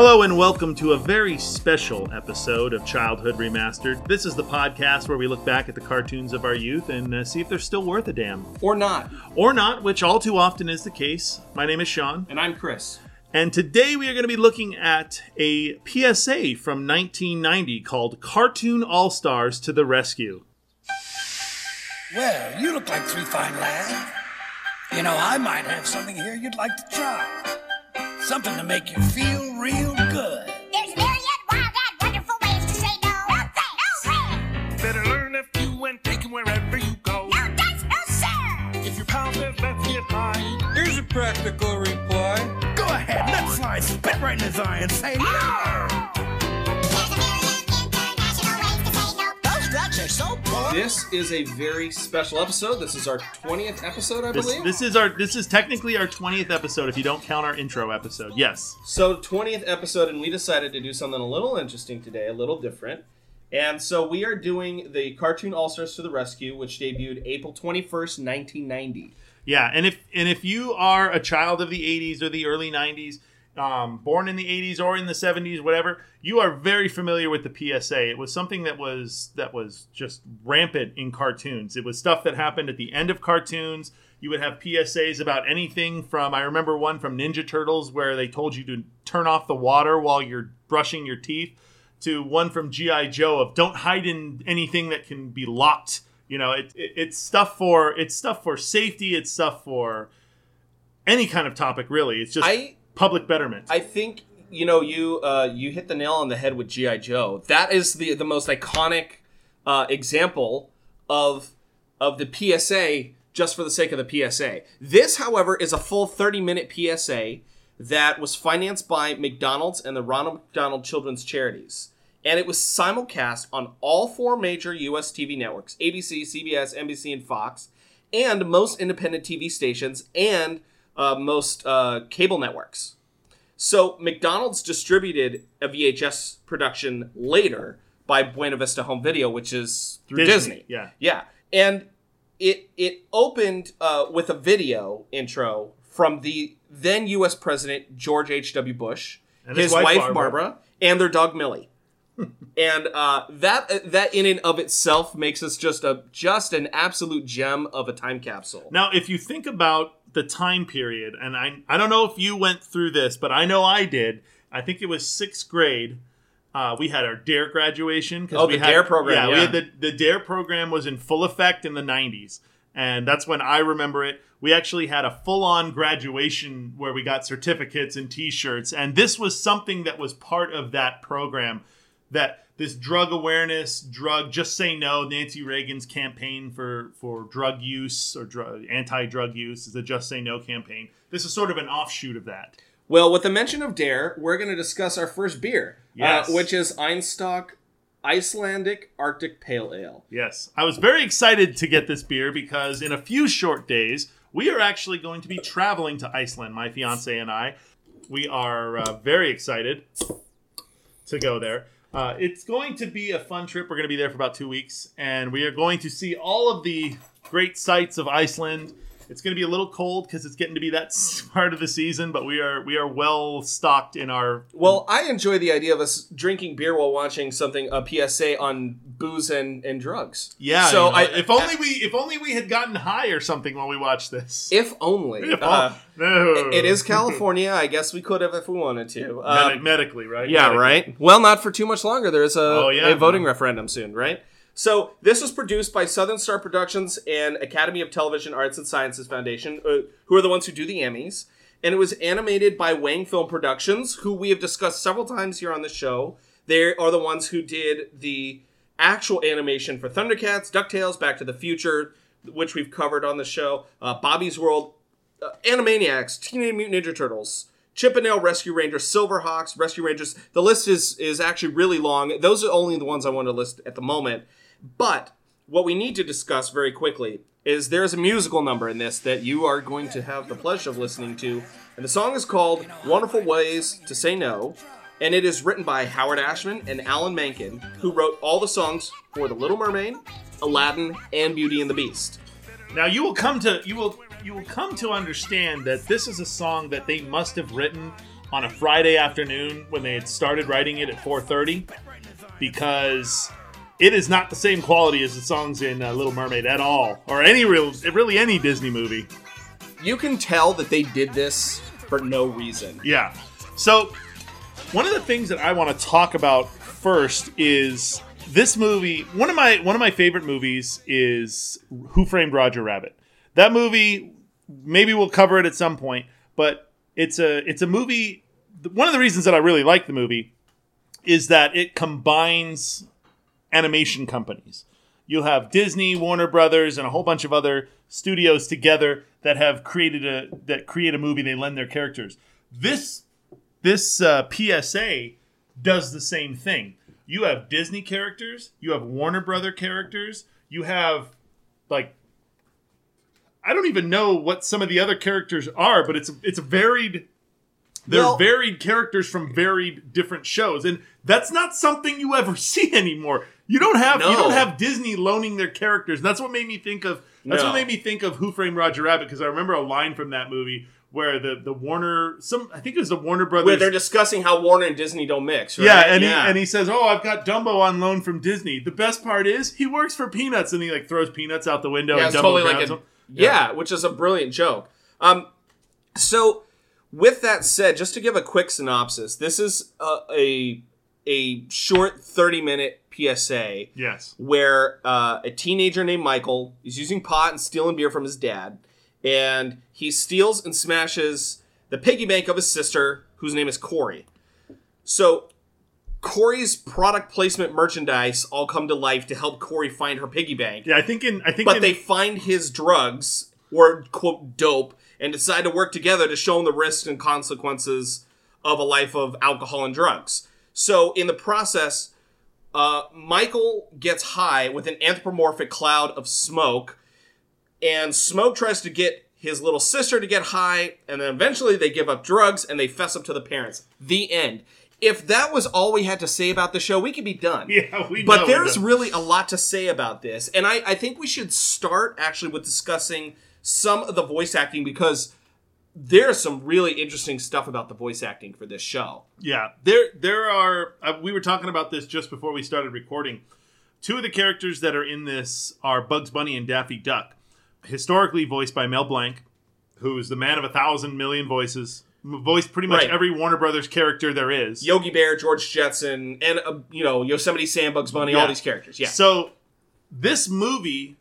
Hello and welcome to a very special episode of Childhood Remastered. This is the podcast where we look back at the cartoons of our youth and uh, see if they're still worth a damn. Or not. Or not, which all too often is the case. My name is Sean, And I'm Chris. and today we are going to be looking at a PSA from 1990 called Cartoon All Stars to the Rescue. Well, you look like three fine lads. You know, I might have something here you'd like to try. Something to make you feel real good. There's a myriad wild and wonderful ways to say no. No thanks. No way. Better learn a few and take 'em wherever you go. No thanks. No sir. If your pal says let's get high, Here's a practical reply. Go ahead, let's fly spit right in his eye and say no. There's so poor. This is a very special episode. This is our 20th episode, I This, believe. this is our this is technically our 20th episode if you don't count our intro episode. Yes. so, 20th episode, and we decided to do something a little interesting today, a little different. And so, we are doing the Cartoon All Stars to the Rescue, which debuted April 21st, 1990. Yeah, and if and if you are a child of the '80s or the early '90s, um, born in the '80s or in the '70s, whatever, you are very familiar with the PSA. It was something that was that was just rampant in cartoons. It was stuff that happened at the end of cartoons. You would have PSAs about anything from I remember one from Ninja Turtles where they told you to turn off the water while you're brushing your teeth, to one from GI Joe of don't hide in anything that can be locked. You know, it, it, it's stuff for it's stuff for safety. It's stuff for any kind of topic, really. It's just I public betterment. I think you know you uh, you hit the nail on the head with GI Joe. That is the the most iconic uh, example of of the PSA just for the sake of the PSA. This, however, is a full 30 minute PSA that was financed by McDonald's and the Ronald McDonald Children's Charities. And it was simulcast on all four major US TV networks ABC, CBS, NBC, and Fox, and most independent TV stations and uh, most uh, cable networks. So McDonald's distributed a VHS production later by Buena Vista Home Video, which is through Disney, Disney. yeah. yeah, and it it opened uh, with a video intro from the then U.S. President George H. W. Bush, his, his wife, wife, Barbara. Barbara. and their dog Millie. And uh, that that in and of itself makes us just a just an absolute gem of a time capsule. Now, if you think about the time period, and I I don't know if you went through this, but I know I did. I think it was sixth grade. Uh, we had our DARE graduation. 'cause Oh, we the had- DARE program, Yeah, we had the the DARE program was in full effect in the '90s, and that's when I remember it. We actually had a full on graduation where we got certificates and T-shirts, and this was something that was part of that program. That this drug awareness, drug just say no. Nancy Reagan's campaign for for drug use or drug anti drug use is the Just Say No campaign. This is sort of an offshoot of that. Well, with the mention of Dare, we're going to discuss our first beer, Yes. uh, which is Einstök Icelandic Arctic Pale Ale. Yes, I was very excited to get this beer because in a few short days we are actually going to be traveling to Iceland. My fiance and I, we are uh, very excited to go there. Uh, it's going to be a fun trip. We're going to be there for about two weeks, and we are going to see all of the great sights of Iceland. It's going to be a little cold because it's getting to be that part of the season, but we are we are well stocked in our Well, I enjoy the idea of us drinking beer while watching something a PSA on booze and, and drugs. yeah. So you know, I, if only we if only we had gotten high or something while we watched this. if only, If uh, no. it is California. I guess we could have if we wanted to. Medi- Um, medically, right? Yeah, Medically. right. Well, not for too much longer. There's a, Oh, yeah. a voting referendum soon, right? So this was produced by Southern Star Productions and Academy of Television Arts and Sciences Foundation, uh, who are the ones who do the Emmys. And it was animated by Wang Film Productions, who we have discussed several times here on the show. They are the ones who did the actual animation for Thundercats, DuckTales, Back to the Future, which we've covered on the show, uh, Bobby's World, uh, Animaniacs, Teenage Mutant Ninja Turtles, Chip and Chippendale Rescue Rangers, Silverhawks, Rescue Rangers. The list is is actually really long. Those are only the ones I want to list at the moment. But what we need to discuss very quickly is there's a musical number in this that you are going to have the pleasure of listening to, and the song is called "Wonderful Ways to Say No." And it is written by Howard Ashman and Alan Menken, who wrote all the songs for The Little Mermaid, Aladdin, and Beauty and the Beast. Now you will come to you will you will come to understand that this is a song that they must have written on a Friday afternoon when they had started writing it at 4:30 because it is not the same quality as the songs in uh, Little Mermaid at all, or any real, really any Disney movie. You can tell that they did this for no reason. Yeah. So, one of the things that I want to talk about first is this movie. One of my one of my favorite movies is Who Framed Roger Rabbit. That movie, maybe we'll cover it at some point, but it's a it's a movie. One of the reasons that I really like the movie is that it combines animation companies. You'll have Disney, Warner Brothers, and a whole bunch of other studios together that have created a that create a movie. They lend their characters. This this uh, PSA does the same thing. You have Disney characters, you have Warner Brother characters, you have like I don't even know what some of the other characters are, but it's it's a varied they're Well- varied characters from varied different shows, and that's not something you ever see anymore. You don't have you don't have Disney loaning their characters. And That's what made me think of that's No. what made me think of Who Framed Roger Rabbit because I remember a line from that movie where the the Warner some I think it was the Warner Brothers Where they're discussing how Warner and Disney don't mix, right? yeah, and he and he says, "Oh, I've got Dumbo on loan from Disney." The best part is he works for Peanuts, and he like throws Peanuts out the window. Yeah, and it's Dumbo totally like a him. yeah. which is a brilliant joke. Um, so with that said, just to give a quick synopsis, this is a a, a short thirty minute PSA Yes, where uh, a teenager named Michael is using pot and stealing beer from his dad, and he steals and smashes the piggy bank of his sister, whose name is Corey. So. Corey's product placement merchandise all come to life to help Corey find her piggy bank yeah. I think in I think but in, they find his drugs or quote dope and decide to work together to show him the risks and consequences of a life of alcohol and drugs. So in the process, uh, Michael gets high with an anthropomorphic cloud of smoke, and Smoke tries to get his little sister to get high, and then eventually they give up drugs and they fess up to the parents. The end. If that was all we had to say about the show, we could be done. yeah, we But there's really a lot to say about this. And I, I think we should start actually with discussing some of the voice acting because there's some really interesting stuff about the voice acting for this show. Yeah, there there are. Uh, we were talking about this just before we started recording. Two of the characters that are in this are Bugs Bunny and Daffy Duck, historically voiced by Mel Blanc, who is the man of a thousand million voices, voiced pretty much Right. every Warner Brothers character there is. Yogi Bear, George Jetson, and, uh, you know, Yosemite Sam, Bugs Bunny, all these characters. Yeah. So this movie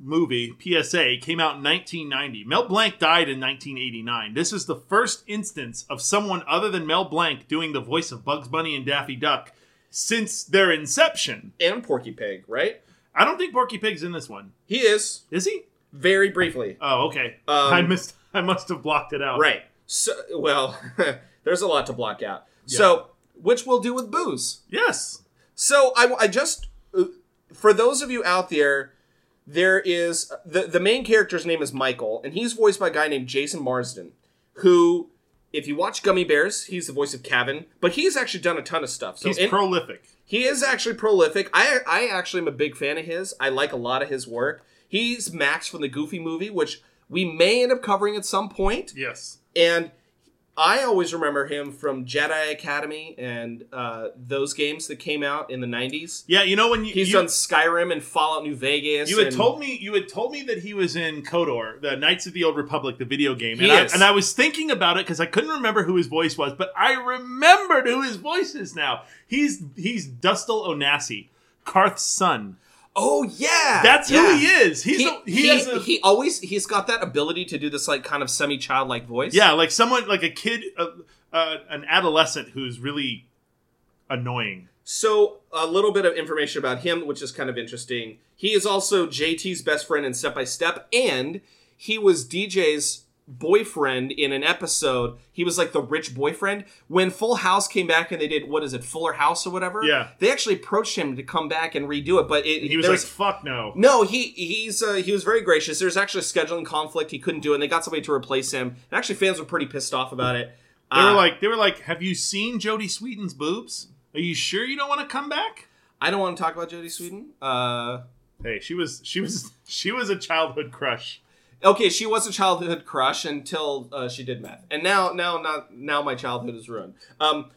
movie PSA came out in 1990. Mel Blanc died in 1989. This is the first instance of someone other than Mel Blanc doing the voice of Bugs Bunny and Daffy Duck since their inception. And Porky Pig, right? I don't think Porky Pig's in this one. He is, Is he? very briefly. Oh, okay. Um, I missed. I must have blocked it out. Right. So, well, there's a lot to block out. So, which we'll do with booze. Yes. So I, I just uh, for those of you out there, there is the the main character's name is Michael, and he's voiced by a guy named Jason Marsden, who, if you watch Gummi Bears, he's the voice of Kevin, but he's actually done a ton of stuff. So He's in- prolific. he is actually prolific. I I actually am a big fan of his. I like a lot of his work. He's Max from the Goofy movie, which we may end up covering at some point. Yes. And I always remember him from Jedi Academy and uh, those games that came out in the '90s. Yeah. You know when you He's you, done Skyrim and Fallout New Vegas. You had and- told me you had told me that he was in KOTOR, the Knights of the Old Republic, the video game, and, I, and I was thinking about it because I couldn't remember who his voice was, but I remembered who his voice is now. He's he's Dustil Onasi, Carth's son. Oh yeah, That's yeah. who he is. He's He, a, he, he, has a he always he's got that ability to do this like kind of semi childlike voice. yeah, like someone like a kid, uh, uh, an adolescent who's really annoying. So a little bit of information about him, which is kind of interesting. He is also JT's best friend in Step by Step, and he was DJ's boyfriend in an episode. He was like the rich boyfriend. When Full House came back and they did what is it, Fuller House or whatever? Yeah. They actually approached him to come back and redo it, but it, He was like, "Fuck no." no, he he's uh, he was very gracious. There's actually a scheduling conflict. He couldn't do it. and They got somebody to replace him. And actually, fans were pretty pissed off about it. They were Uh, like, they were like, "Have you seen Jodie Sweetin's boobs? Are you sure you don't want to come back?" I don't want to talk about Jodie Sweetin. Uh, Hey, she was she was she was a childhood crush. Okay, she was a childhood crush until uh, she did meth, and now, now, not now, my childhood is ruined. Um,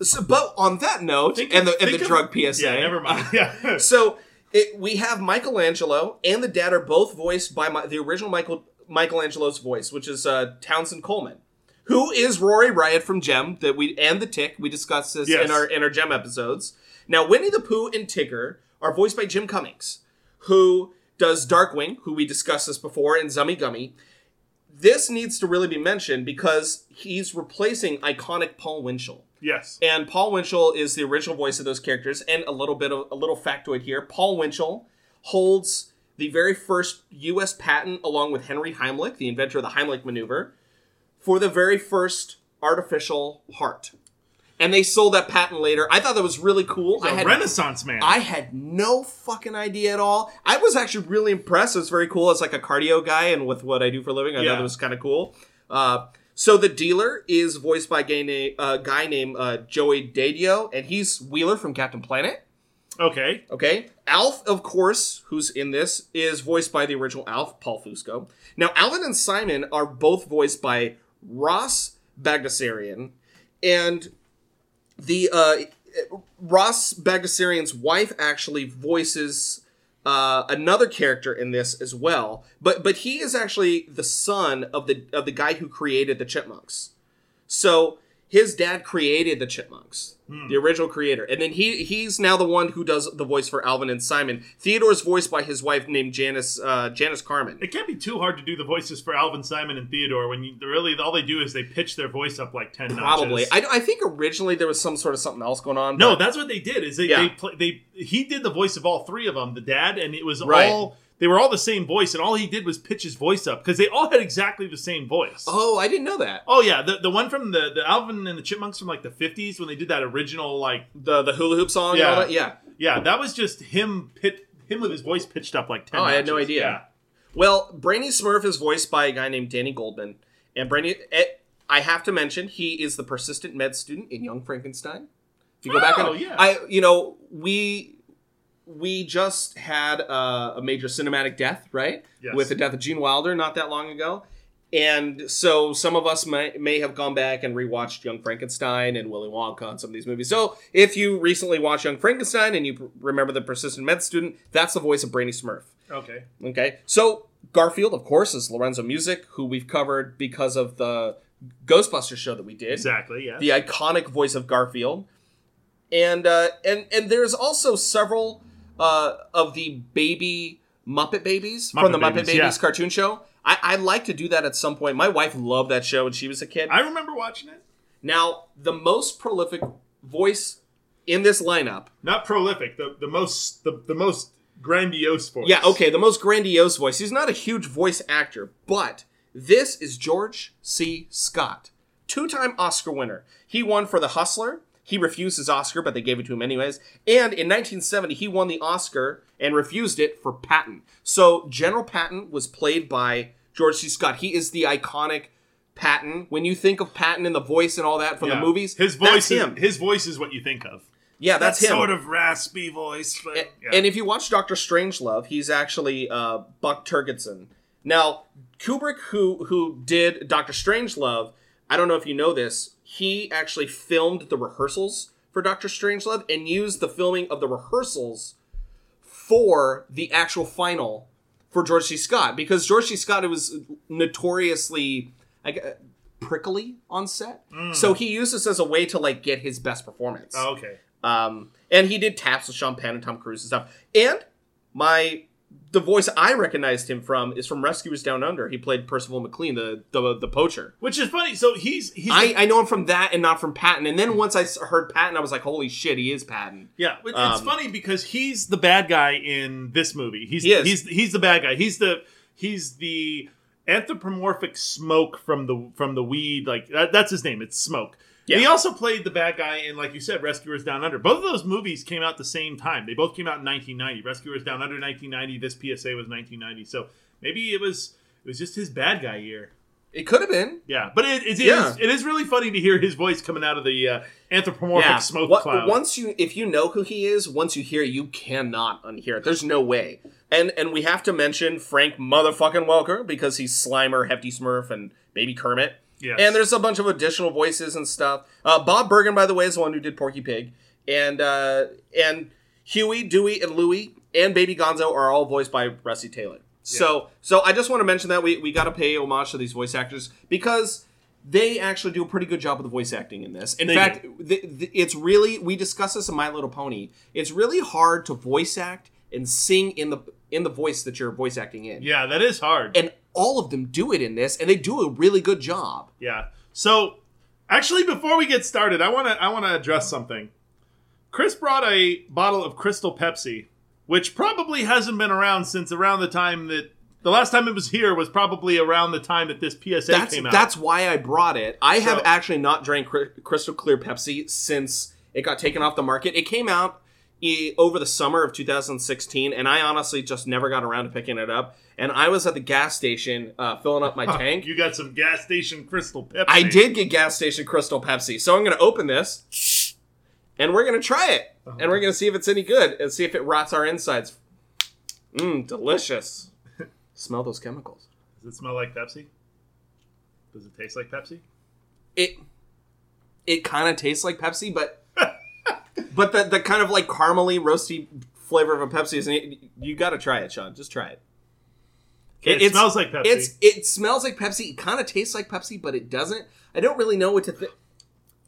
so, but on that note, Think and the and the of- drug PSA, Yeah, never mind. Yeah. so it, we have Michelangelo and the dad are both voiced by my, the original Michael Michelangelo's voice, which is uh, Townsend Coleman, who is Rory Riot from Jem that we and the Tick. We discussed this Yes. in our in our Jem episodes. Now, Winnie the Pooh and Tigger are voiced by Jim Cummings, who does Darkwing, who we discussed this before, and Zummi Gummi. This needs to really be mentioned because he's replacing iconic Paul Winchell. yes. And Paul Winchell is the original voice of those characters. And a little bit of a little factoid here: Paul Winchell holds the very first U.S. patent, along with Henry Heimlich, the inventor of the Heimlich maneuver, for the very first artificial heart. And they sold that patent later. I thought that was really cool. I A had Renaissance man. I had no fucking idea at all. I was actually really impressed. It was very cool as like a cardio guy and with what I do for a living. I Yeah. thought it was kind of cool. Uh, so the dealer is voiced by a guy, na- a guy named uh, Joey Dedio, and he's Wheeler from Captain Planet. okay. Okay. Alf, of course, who's in this, is voiced by the original Alf, Paul Fusco. Now, Alvin and Simon are both voiced by Ross Bagdasarian, and the uh, Ross Bagdasarian's wife actually voices uh, another character in this as well. But but he is actually the son of the of the guy who created the Chipmunks. So his dad created the Chipmunks, the original creator, and then he he's now the one who does the voice for Alvin and Simon. Theodore's voiced by his wife named Janice uh, Janice Karman. It can't be too hard to do the voices for Alvin, Simon, and Theodore when you really all they do is they pitch their voice up like ten Probably. I, I think originally there was some sort of something else going on. no, that's what they did. Is they Yeah. they, play, they he did the voice of all three of them, the dad, and it was Right. all they were all the same voice, and all he did was pitch his voice up because they all had exactly the same voice. oh, I didn't know that. Oh yeah, the the one from the the Alvin and the Chipmunks from like the fifties when they did that original like The the hula hoop song and Yeah. all that. Yeah. yeah that was just him pit him with his voice pitched up like ten. Oh, I had no idea. Yeah. Well, Brainy Smurf is voiced by a guy named Danny Goldman, and Brainy. eh, I have to mention he is the persistent med student in Young Frankenstein. If you go back, Oh, and, yeah. I you know we we just had uh, a major cinematic death, right? Yes. With the death of Gene Wilder not that long ago. And so some of us may, may have gone back and rewatched Young Frankenstein and Willy Wonka and some of these movies. So if you recently watched Young Frankenstein and you p- remember the persistent med student, that's the voice of Brainy Smurf. Okay. Okay, so Garfield, of course, is Lorenzo Music, who we've covered because of the Ghostbusters show that we did. Exactly. Yeah. The iconic voice of Garfield, and uh, and and there's also several uh, of the baby Muppet Babies from Muppet the Muppet Babies, Babies, yeah. cartoon show. I, I'd like to do that at some point. My wife loved that show when she was a kid. I remember watching it. now, the most prolific voice in this lineup Not prolific. The the most the, the most grandiose voice. Yeah, okay, the most grandiose voice. He's not a huge voice actor, but this is George C. Scott, two time Oscar winner. He won for The Hustler. He refused his Oscar, but they gave it to him anyways. And in 1970, he won the Oscar and refused it for Patton. So General Patton was played by George C. Scott. He is the iconic Patton. When you think of Patton and the voice and all that from Yeah. the movies, His voice. is, him. His voice is what you think of. yeah, that's that him. sort of raspy voice. But, A- yeah. And if you watch Doctor Strangelove, he's actually uh, Buck Turgidson. Now, Kubrick, who who did Doctor Strangelove, I don't know if you know this, he actually filmed the rehearsals for Doctor Strangelove and used the filming of the rehearsals for the actual final for George C. Scott because George C. Scott was notoriously like, prickly on set, so he used this as a way to like get his best performance. Oh, okay. Um, and he did taps with Sean Penn and Tom Cruise and stuff. And my the voice I recognized him from is from Rescuers Down Under. He played Percival McLeach, the the, the poacher. Which is funny. So he's he's I, I know him from that and not from Patton. And then once I heard Patton, I was like, holy shit, he is Patton. Yeah, it's Um, funny because he's the bad guy in this movie. He's He is. he's he's the bad guy. He's the he's the anthropomorphic smoke from the from the weed. Like that, that's his name. It's Smoke. Yeah. He also played the bad guy in, like you said, Rescuers Down Under. Both of those movies came out the same time. They both came out in 1990. Rescuers Down Under 1990. This PSA was 1990. So maybe it was it was just his bad guy year. It could have been. Yeah, but it, it, Yeah. is, it is really funny to hear his voice coming out of the uh, anthropomorphic smoke What- cloud. Once you, if you know who he is, once you hear it, you cannot unhear it. There's no way. And and we have to mention Frank motherfucking Welker because he's Slimer, Hefty Smurf, and Baby Kermit. Yes. And there's a bunch of additional voices and stuff. Uh, Bob Bergen, by the way, is the one who did Porky Pig, and uh, and Huey, Dewey, and Louie, and Baby Gonzo are all voiced by Russi Taylor. So so I just want to mention that we we got to pay homage to these voice actors because they actually do a pretty good job of the voice acting in this. In They fact, it's really we discussed this in My Little Pony. It's really hard to voice act and sing in the in the voice that you're voice acting in. yeah, that is hard. And all of them do it in this, and they do a really good job. Yeah. So, actually, before we get started, I want to I want to address something. Chris brought a bottle of Crystal Pepsi, which probably hasn't been around since around the time that the last time it was here was probably around the time that this PSA That's came out. that's why I brought it. I have actually not drank Crystal Clear Pepsi since it got taken off the market. It came out over the summer of 2016, and I honestly just never got around to picking it up. And I was at the gas station uh, filling up my tank. you got some gas station Crystal Pepsi. I did get gas station Crystal Pepsi, so I'm going to open this, and we're going to try it, and we're going to see if it's any good, and see if it rots our insides. Mmm, delicious. Smell those chemicals. Does it smell like Pepsi? Does it taste like Pepsi? it it kind of tastes like Pepsi, but but the the kind of like caramely roasty flavor of a Pepsi is you got to try it, Sean. Just try it. It, it's- smells like Pepsi. It's it smells like Pepsi. It kind of tastes like Pepsi, but it doesn't. I don't really know what to think.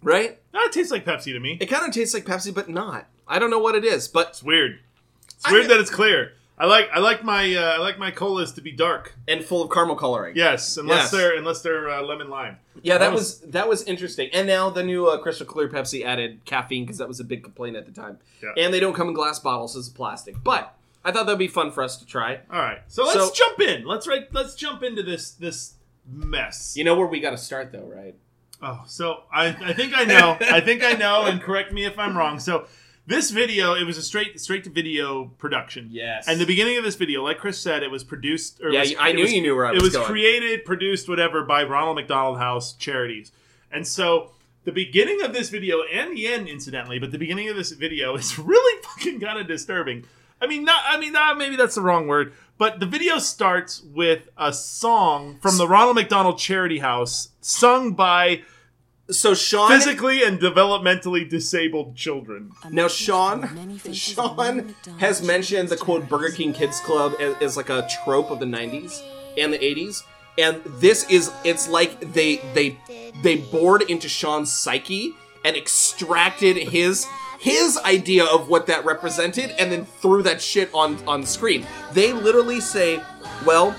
Right? No, it tastes like Pepsi to me. It kind of tastes like Pepsi, but not. I don't know what it is, but It's weird. It's I- weird that it's clear. I like I like my uh, I like my colas to be dark. and full of caramel coloring. Yes, unless Yes. they're unless they're uh, lemon lime. Yeah, that was that was interesting. And now the new uh, Crystal Clear Pepsi added caffeine because that was a big complaint at the time. Yeah. And they don't come in glass bottles as plastic. But I thought that'd be fun for us to try. All right, so let's So- jump in. Let's right. Let's jump into this this mess. You know where we got to start though, right? Oh, so I, I think I know. I think I know, and correct me if I'm wrong. So this video, it was a straight straight to video production. Yes. And the beginning of this video, like Chris said, it was produced. Or it Yeah, was- I it knew was- you knew where I was, It was was going. created, produced, whatever, by Ronald McDonald House Charities. And so the beginning of this video, and the end, incidentally, but the beginning of this video is really fucking kind of disturbing. I mean, not. I mean, not, maybe that's the wrong word. But the video starts with a song from the Ronald McDonald Charity House, sung by So Sean physically and developmentally disabled children. now Sean Sean has mentioned the quote Burger King Kids Club as, as like a trope of the 90s and the 80s. And this is it's like they they they bored into Sean's psyche and extracted his his idea of what that represented and then threw that shit on on screen. They literally say, "Well,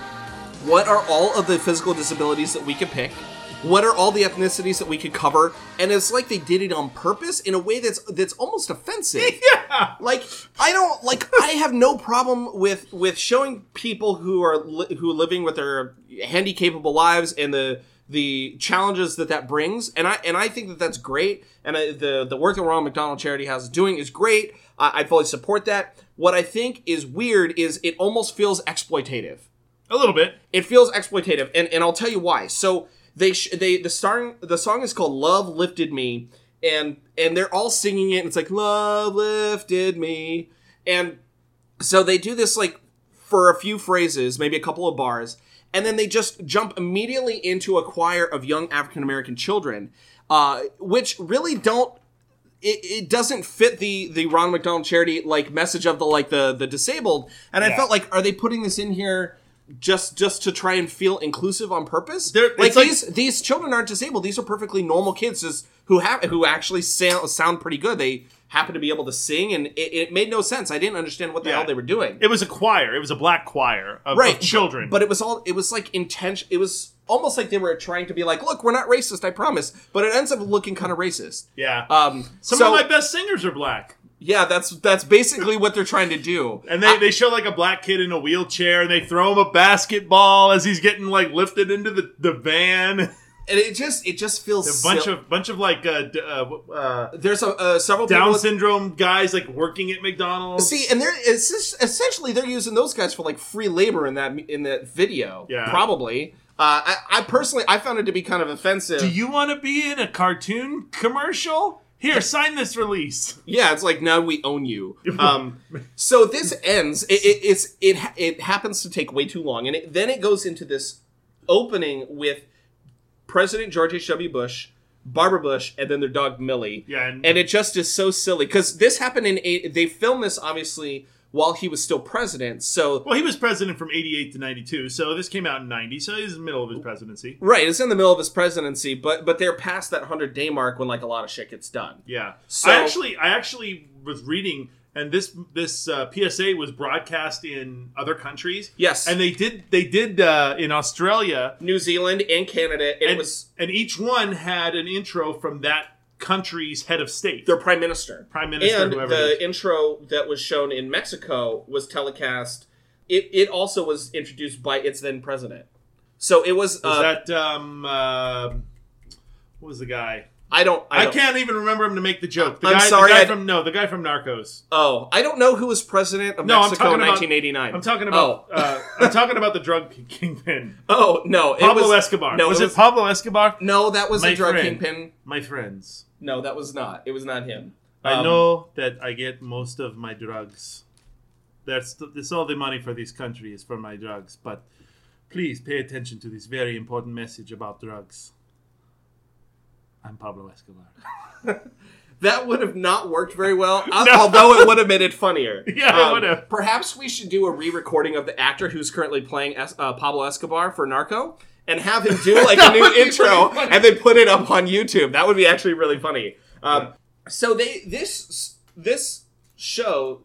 what are all of the physical disabilities that we could pick? What are all the ethnicities that we could cover?" And it's like they did it on purpose in a way that's that's almost offensive. Yeah. Like I don't like I have no problem with with showing people who are li- who are living with their handicapable lives and the the challenges that that brings and I and I think that that's great and I, the the work that Ronald McDonald Charity House is doing is great. I, I fully support that. What I think is weird is it almost feels exploitative. A little bit. it feels exploitative and, and i'll tell you why. So they sh- they the song the song is called love lifted me and and they're all singing it and it's like love lifted me. And so they do this like for a few phrases maybe a couple of bars and then they just jump immediately into a choir of young african american children uh, which really don't it, it doesn't fit the the Ron McDonald charity like message of the like the the disabled. And I felt like are they putting this in here just just to try and feel inclusive on purpose? They're- like like- these these children aren't disabled. These are perfectly normal kids just who have who actually sound sound pretty good. They happen to be able to sing and it, it made no sense I didn't understand what the Yeah. hell they were doing It was a choir. It was a black choir of, right of children. but it was all it was like intention it was almost like they were trying to be like look we're not racist I promise but it ends up looking kind of racist yeah. um Some so- of my best singers are black. Yeah, that's that's basically what they're trying to do. And they, they show like a black kid in a wheelchair and they throw him a basketball as he's getting like lifted into the, the van. And it just it just feels a bunch sil- of bunch of like uh, d- uh, uh, there's a, uh, several Down people syndrome guys like working at McDonald's. See, and they're it's just, essentially they're using those guys for like free labor in that in that video. Yeah. probably. Uh, I, I personally, I found it to be kind of offensive. Do you want to be in a cartoon commercial? Here, sign this release. Yeah, it's like now we own you. Um, so this ends. It, it, it's it it happens to take way too long, and it, then it goes into this opening with President George H. W. Bush, Barbara Bush, and then their dog Millie. Yeah, and- and, it just is so silly because this happened in eight. They filmed this obviously while he was still president. So Well, he was president from 88 to 92, so this came out in 90, so he's in the middle of his presidency. right, it's in the middle of his presidency, but but they're past that hundred day mark when like a lot of shit gets done. Yeah. So- I actually I actually was reading and this this uh, PSA was broadcast in other countries. Yes. And they did they did uh, in Australia New Zealand and Canada. It and, was and each one had an intro from that country's head of state. their prime minister. Prime minister, and whoever the intro that was shown in Mexico was telecast. It, it also was introduced by its then president. So it was. was uh, that um uh, what was the guy? I don't. I, I, don't, can't even remember him to make the joke. The I'm guy, sorry, the guy I- from no, the guy from Narcos. Oh, I don't know who was president of No, Mexico in about- 1989. I'm talking about Oh, uh, I'm talking about the drug kingpin. oh no, it Pablo was Escobar. No, was it it, Pablo Escobar? no, that was My a drug friend. kingpin. My friends. No, that was not. It was not him. I Um, know that I get most of my drugs. That's that's all the money for this country is for my drugs. But please pay attention to this very important message about drugs. I'm Pablo Escobar. That would have not worked very well, uh, although it would have made it funnier. Um, Yeah, it would have. Perhaps we should do a re-recording of the actor who's currently playing Es- uh, Pablo Escobar for Narco, and have him do like a new intro, and then put it up on YouTube. That would be actually really funny. Um, so they this this show.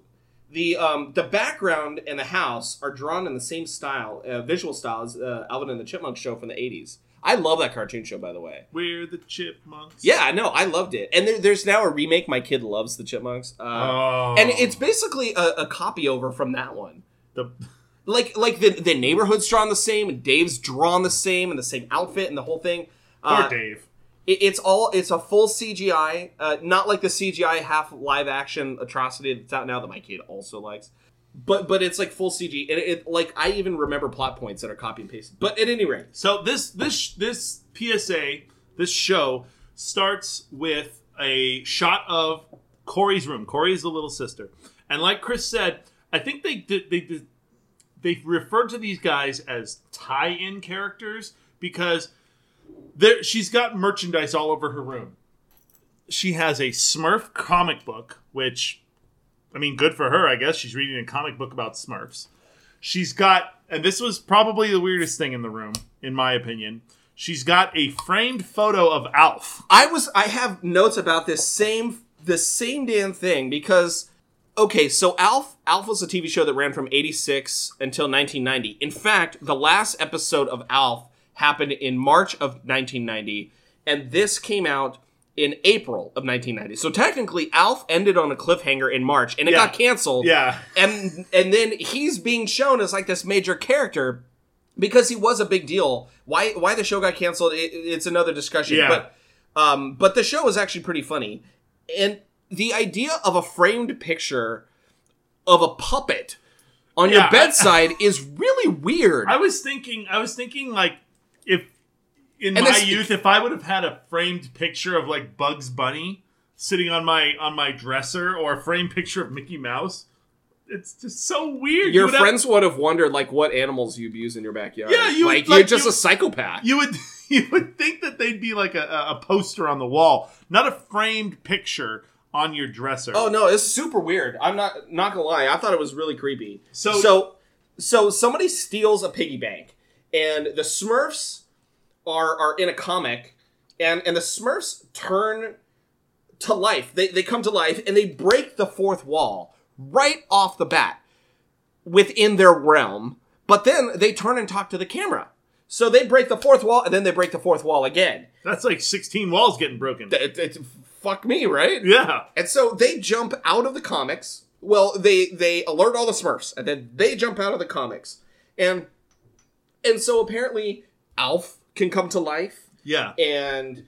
The um, the background and the house are drawn in the same style, uh, visual style as uh, Alvin and the Chipmunk show from the '80s. I love that cartoon show, by the way. We're the chipmunks. Yeah, no, I loved it. And there, there's now a remake. My kid loves the Chipmunks, uh, Oh. and it's basically a, a copy over from that one. the Like, like the the neighborhood's drawn the same, and Dave's drawn the same, and the same outfit, and the whole thing. poor Uh, Dave. it- it's all it's a full CGI, uh, not like the CGI half live action atrocity that's out now that my kid also likes. But but it's like full CG, and it, it like I even remember plot points that are copy and pasted. But at any rate, So this this this PSA this show starts with a shot of Corey's room. Corey's the little sister, and like Chris said, I think they did they did they referred to these guys as tie-in characters because there she's got merchandise all over her room. She has a Smurf comic book, which I mean, good for her, I guess. She's reading a comic book about Smurfs. She's got, and this was probably the weirdest thing in the room, in my opinion. She's got a framed photo of Alf. I was I have notes about this same the same damn thing because okay, so Alf Alf was a TV show that ran from 86 until 1990. In fact, the last episode of Alf happened in March of 1990 and this came out in April of 1990. So technically Alf ended on a cliffhanger in March and it Yeah. got canceled. Yeah. And and then he's being shown as like this major character because he was a big deal. Why why the show got canceled? It, it's another discussion. Yeah. But um, but the show was actually pretty funny, and the idea of a framed picture of a puppet on Yeah, your bedside is really weird. I was thinking, I was thinking, like, if in And my this- youth, if I would have had a framed picture of like Bugs Bunny sitting on my on my dresser, or a framed picture of Mickey Mouse, it's just so weird. You your would have- friends would have wondered like what animals you abuse in your backyard. Yeah, you would- like, you're just you- a psychopath. you would you would think that they'd be like a, a a poster on the wall, not a framed picture on your dresser. Oh no, it's super weird. I'm not not gonna lie. I thought it was really creepy. So- so so somebody steals a piggy bank, and the Smurfs are are in a comic, and and the Smurfs turn to life. They they come to life and they break the fourth wall right off the bat within their realm. But then they turn and talk to the camera. So they break the fourth wall, and then they break the fourth wall again. That's like sixteen walls getting broken. It, it, fuck me, right? yeah. And so they jump out of the comics. Well, they they alert all the Smurfs, and then they jump out of the comics, and and so apparently Alf can come to life, Yeah. and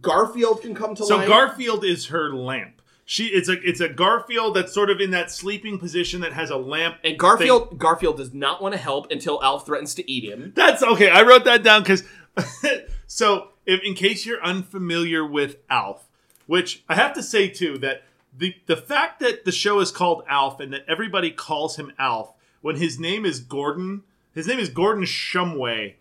Garfield can come to So life. So Garfield is her lamp. She it's a it's a Garfield that's sort of in that sleeping position that has a lamp. And Garfield Garfield does not want to help until Alf threatens to eat him. That's okay. I wrote that down because so if, in case you're unfamiliar with Alf, which I have to say too that the the fact that the show is called Alf and that everybody calls him Alf when his name is Gordon, his name is Gordon Shumway.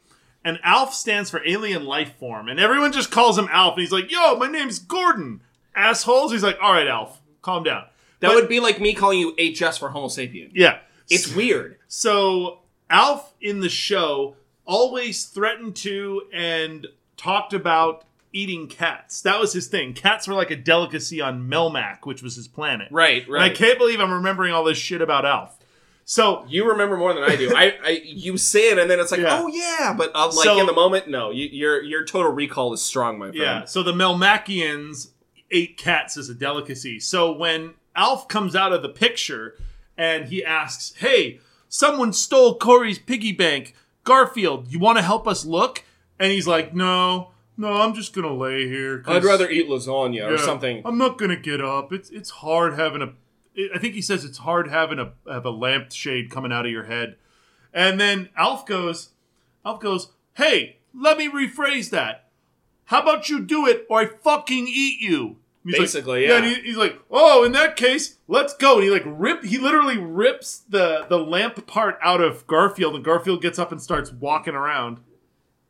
And Alf stands for alien life form, and everyone just calls him Alf. And he's like, "Yo, my name's Gordon." Assholes. He's like, "All right, Alf, calm down." That But- would be like me calling you HS for Homo sapien. yeah. It's weird. So Alf in the show always threatened to and talked about eating cats. That was his thing. Cats were like a delicacy on Melmac, which was his planet. Right, And I can't believe I'm remembering all this shit about Alf. So You remember more than I do. I, I you say it and then it's like, Yeah. oh yeah, but uh, like So- in the moment, no. You, your your total recall is strong, my friend. yeah, so the Melmacians ate cats as a delicacy. So when Alf comes out of the picture and he asks, "Hey, someone stole Corey's piggy bank. Garfield, you want to help us look?" And he's like, "No, no, I'm just gonna lay here. I'd rather eat lasagna or something. I'm not gonna get up. It's it's hard having a. I think he says it's hard having a have a lampshade coming out of your head, and then Alf goes, Alf goes, hey, let me rephrase that. How about you do it or I fucking eat you? He's like- Basically, yeah. and he- he's like, oh, in that case, let's go. And he like rip. He literally rips the the lamp part out of Garfield, and Garfield gets up and starts walking around.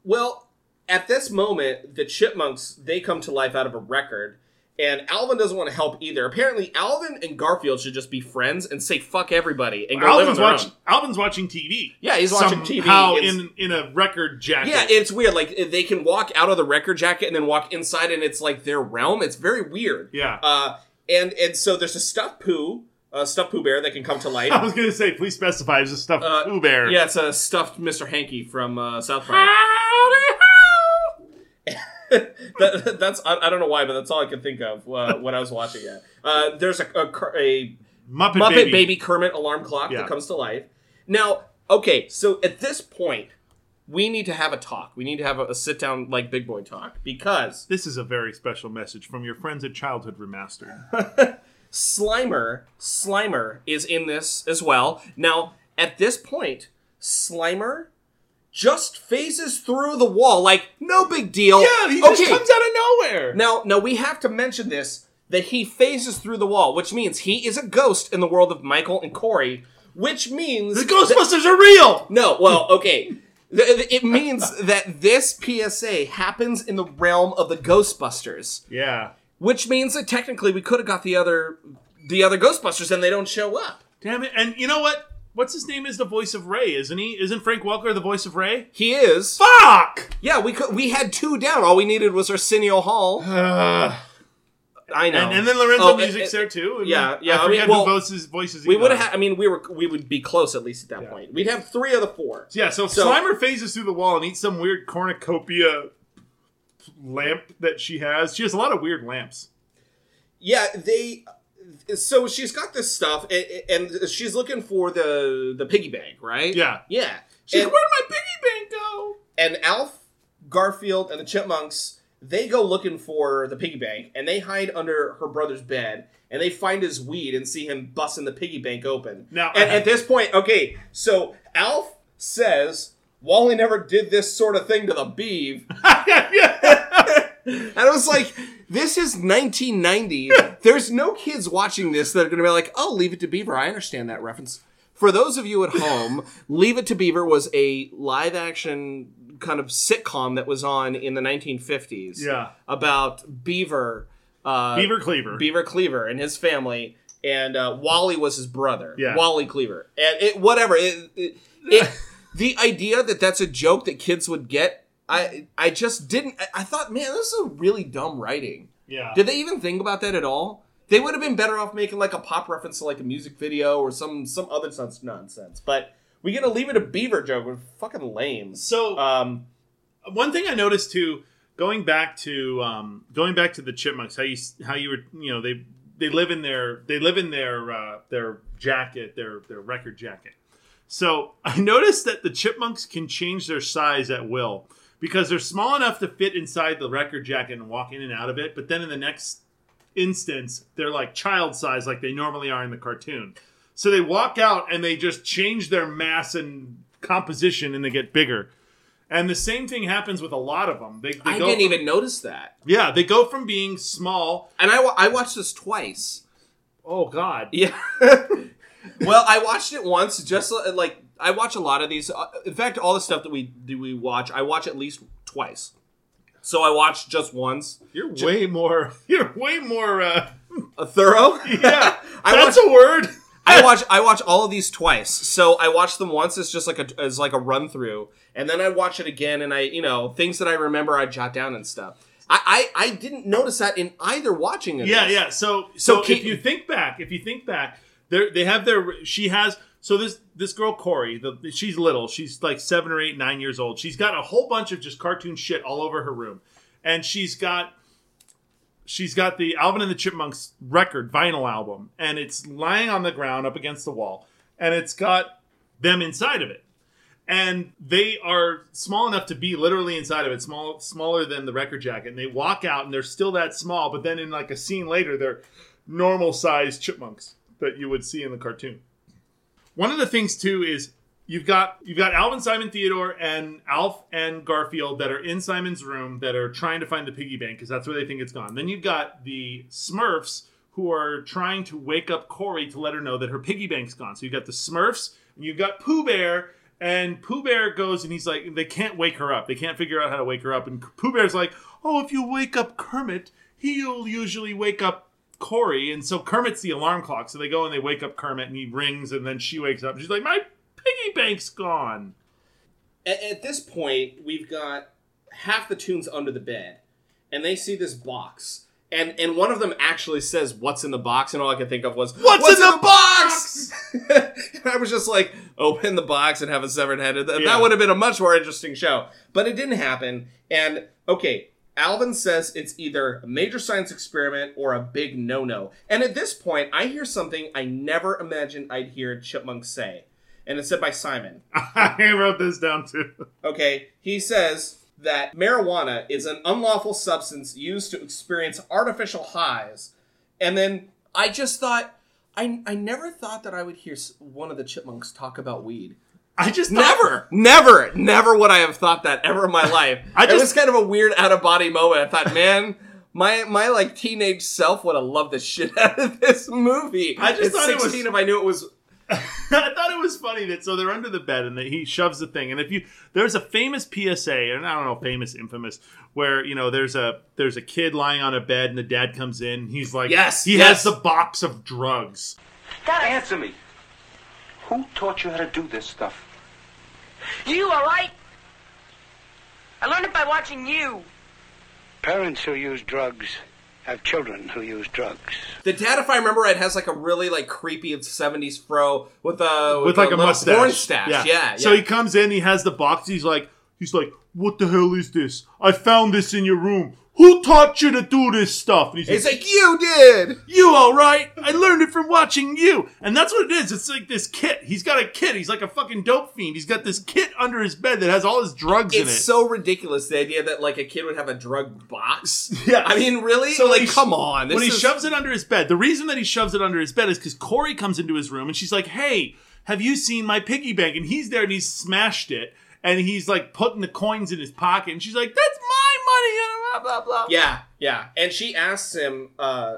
Well, at this moment, the chipmunks they come to life out of a record, and Alvin doesn't want to help either. Apparently, Alvin and Garfield should just be friends and say fuck everybody and go live on Alvin's their watching. own. Alvin's watching TV. Yeah, he's watching TV. It's- in in a record jacket. Yeah, it's weird. Like they can walk out of the record jacket and then walk inside, and it's like their realm. It's very weird. Yeah. Uh, and and so there's a stuffed poo, a stuffed poo bear that can come to life. I was gonna say, please specify. It's a stuffed Uh, Pooh Bear. Yeah, it's a stuffed Mr. Hanky from uh, South Park. that, that's I, I don't know why, but that's all I could think of uh, when I was watching it. Uh, there's a, a, a Muppet, Muppet Baby. Baby. Kermit alarm clock Yeah. that comes to life. Now, okay, so at this point, we need to have a talk. We need to have a, a sit down, like big boy talk, because This is a very special message from your friends at Childhood Remastered. Slimer, Slimer is in this as well. Now, at this point, Slimer just phases through the wall like no big deal. yeah, he just comes out of nowhere. Now, now we have to mention this that he phases through the wall, which means he is a ghost in the world of Michael and Corey, which means the Ghostbusters are real. no, well, okay. It means that this PSA happens in the realm of the Ghostbusters, Yeah. which means that technically we could have got the other the other Ghostbusters and they don't show up. Damn it! And you know what? What's his name is the voice of Ray, isn't he? Isn't Frank Welker the voice of Ray? He is. Fuck! Yeah, we could we had two down. All we needed was Arsenio Hall. Uh, I know. and, and then Lorenzo Oh, Music's there too. and yeah, yeah, I I forget mean, well, who voices voices. We would have. I mean, we were. We would be close at least at that point. We'd have three of the four. Yeah, so, So- Slimer phases through the wall and eats some weird cornucopia lamp that she has. She has a lot of weird lamps. Yeah, they. So she's got this stuff, a- a- and she's looking for the the piggy bank, right? Yeah. yeah. She's and, like, where'd my piggy bank go? and Alf, Garfield, and the Chipmunks they go looking for the piggy bank, and they hide under her brother's bed, and they find his weed and see him busting the piggy bank open. Now, and at this point, okay, so Alf says Wally never did this sort of thing to the beeve. And I was like, this is 1990. There's no kids watching this that are going to be like, oh, Leave It to Beaver. I understand that reference. For those of you at home, Leave It to Beaver was a live action kind of sitcom that was on in the 1950s. Yeah. About Beaver. Uh, Beaver Cleaver. Beaver Cleaver and his family. And uh, Wally was his brother. Yeah. Wally Cleaver. And it, whatever. It, it, it, the idea that that's a joke that kids would get, I I just didn't. I, I thought, man, this is a really dumb writing. yeah. Did they even think about that at all? They would have been better off making like a pop reference to like a music video or some some other such nonsense. But we get to leave it a beaver joke. We're fucking lame. so Um, one thing I noticed too, going back to um, going back to the chipmunks, how you how you were you know they they live in their they live in their uh, their jacket their their record jacket. So I noticed that the chipmunks can change their size at will because they're small enough to fit inside the record jacket and walk in and out of it, but then in the next instance, they're like child size, like they normally are in the cartoon. So they walk out and they just change their mass and composition, and they get bigger. And the same thing happens with a lot of them. They, they I go didn't from- even notice that. Yeah, they go from being small. And I, I watched this twice. Oh God. Yeah. well, I watched it once, just like I watch a lot of these. uh, In fact, all the stuff that we do, we watch, I watch at least twice. So I watched just once. You're way more. You're way more. Uh, thorough. yeah, I that's watch- a word. I watch I watch all of these twice. So I watched them once as just like a as like a run through, and then I watch it again, and I you know things that I remember I jot down and stuff. I I, I didn't notice that in either watching it. Yeah, yeah. So, so, So if you think back, if you think back, they they have their. She has. So this this girl Corey, the, she's little. She's like seven or eight, nine years old. She's got a whole bunch of just cartoon shit all over her room, and she's got. She's got the Alvin and the Chipmunks record vinyl album, and it's lying on the ground up against the wall, and it's got them inside of it. and they are small enough to be literally inside of it, small smaller than the record jacket. And they walk out, and they're still that small. But then in like a scene later, they're normal sized chipmunks that you would see in the cartoon. One of the things too is you've got you've got Alvin, Simon, Theodore, and Alf and Garfield that are in Simon's room that are trying to find the piggy bank because that's where they think it's gone. Then you've got the Smurfs who are trying to wake up Corey to let her know that her piggy bank's gone. So you've got the Smurfs and you've got Pooh Bear. And Pooh Bear goes and he's like, they can't wake her up. They can't figure out how to wake her up. And Pooh Bear's like, oh, if you wake up Kermit, he'll usually wake up Corey. And so Kermit's the alarm clock. So they go and they wake up Kermit and he rings and then she wakes up. And she's like, my piggy bank's gone. At, at this point, we've got half the toons under the bed, and they see this box. And, and one of them actually says, "What's in the box?" And all I could think of was, What's in the box?" and I was just like, "Open the box and have a severed head." That, Yeah. that would have been a much more interesting show, but it didn't happen. And okay, Alvin says it's either a major science experiment or a big no-no. And at this point, I hear something I never imagined I'd hear Chipmunk say, and it's said by Simon. I wrote this down too. Okay, he says that marijuana is an unlawful substance used to experience artificial highs. And then I just thought, I, I never thought that I would hear one of the chipmunks talk about weed. I just thought- Never, never, never would I have thought that ever in my life. I it just- was kind of a weird out of body moment. I thought, man, my my like teenage self would have loved the shit out of this movie. I just At thought it was- 16 if I knew it was. I thought it was funny that so they're under the bed and that he shoves the thing and if you there's a famous PSA and I don't know famous infamous where you know there's a there's a kid lying on a bed and the dad comes in he's like Yes, he yes. has the box of drugs Answer me. Who taught you how to do this stuff? You, all right? I learned it by watching you. Parents who use drugs have children who use drugs. The dad, if I remember right, has like a really like creepy '70s fro with a with like a little mustache porn stash. Yeah, yeah. so he comes in he has the box he's like he's like what the hell is this I found this in your room who taught you to do this stuff and he's He's like, "You did." You all right? I learned it from watching you. And that's what it is. It's like this kit. He's got a kit. He's like a fucking dope fiend. He's got this kit under his bed that has all his drugs in it. It's so ridiculous the idea that like a kid would have a drug box. Yeah. I mean, really? So like, he come on. This when he is- shoves it under his bed, the reason that he shoves it under his bed is because Corey comes into his room and she's like, "Hey, have you seen my piggy bank?" And he's there and he's smashed it and he's like putting the coins in his pocket and she's like, "That's my money." and Blah blah blah. Yeah, yeah. And she asks him, uh,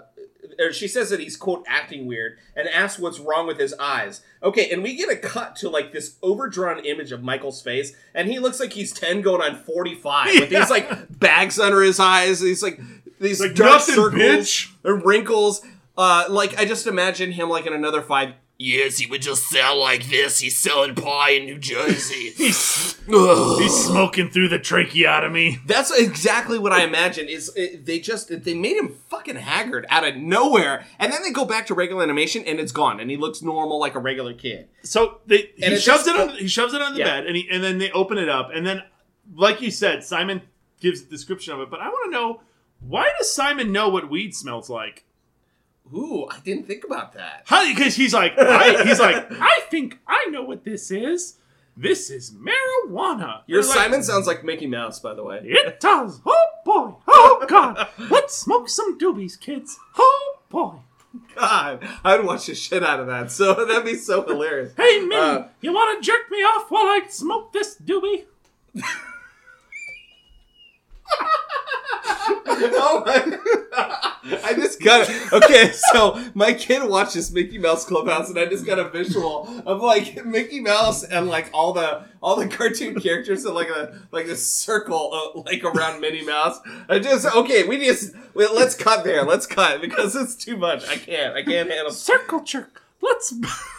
or she says that he's quote acting weird, and asks what's wrong with his eyes. Okay, and we get a cut to like this overdrawn image of Michael's face, and he looks like he's ten going on forty five with Yeah. these like bags under his eyes. These like these Like, dark nothing, circles bitch. and wrinkles. Uh, like I just imagine him like in another five. Yes, he would just sound like this. He's selling pie in New Jersey. He's, he's smoking through the tracheotomy. That's exactly what I imagine. Is it, they just they made him fucking haggard out of nowhere, and then they go back to regular animation, and it's gone, and he looks normal like a regular kid. So they, And he shoves just- it on he shoves it on the Yeah. bed and he, and then they open it up and then like you said Simon gives a description of it but I want to know why does Simon know what weed smells like? Ooh, I didn't think about that. Because he's like I, he's like I think I know what this is. This is marijuana. Your They're like, Simon sounds like Mickey Mouse, by the way. It does. Oh boy. Oh God, let's smoke some doobies, kids. Oh boy. God, I would watch the shit out of that. So that'd be so hilarious. Hey, Minnie, Uh, you want to jerk me off while I smoke this doobie? oh my! I just got it. Okay, so my kid watches Mickey Mouse Clubhouse, and I just got a visual of like Mickey Mouse and like all the all the cartoon characters in like a like a circle uh, like around Minnie Mouse. I just okay, we just wait, let's cut there. Let's cut because it's too much. I can't. I can't handle. Circle jerk. Let's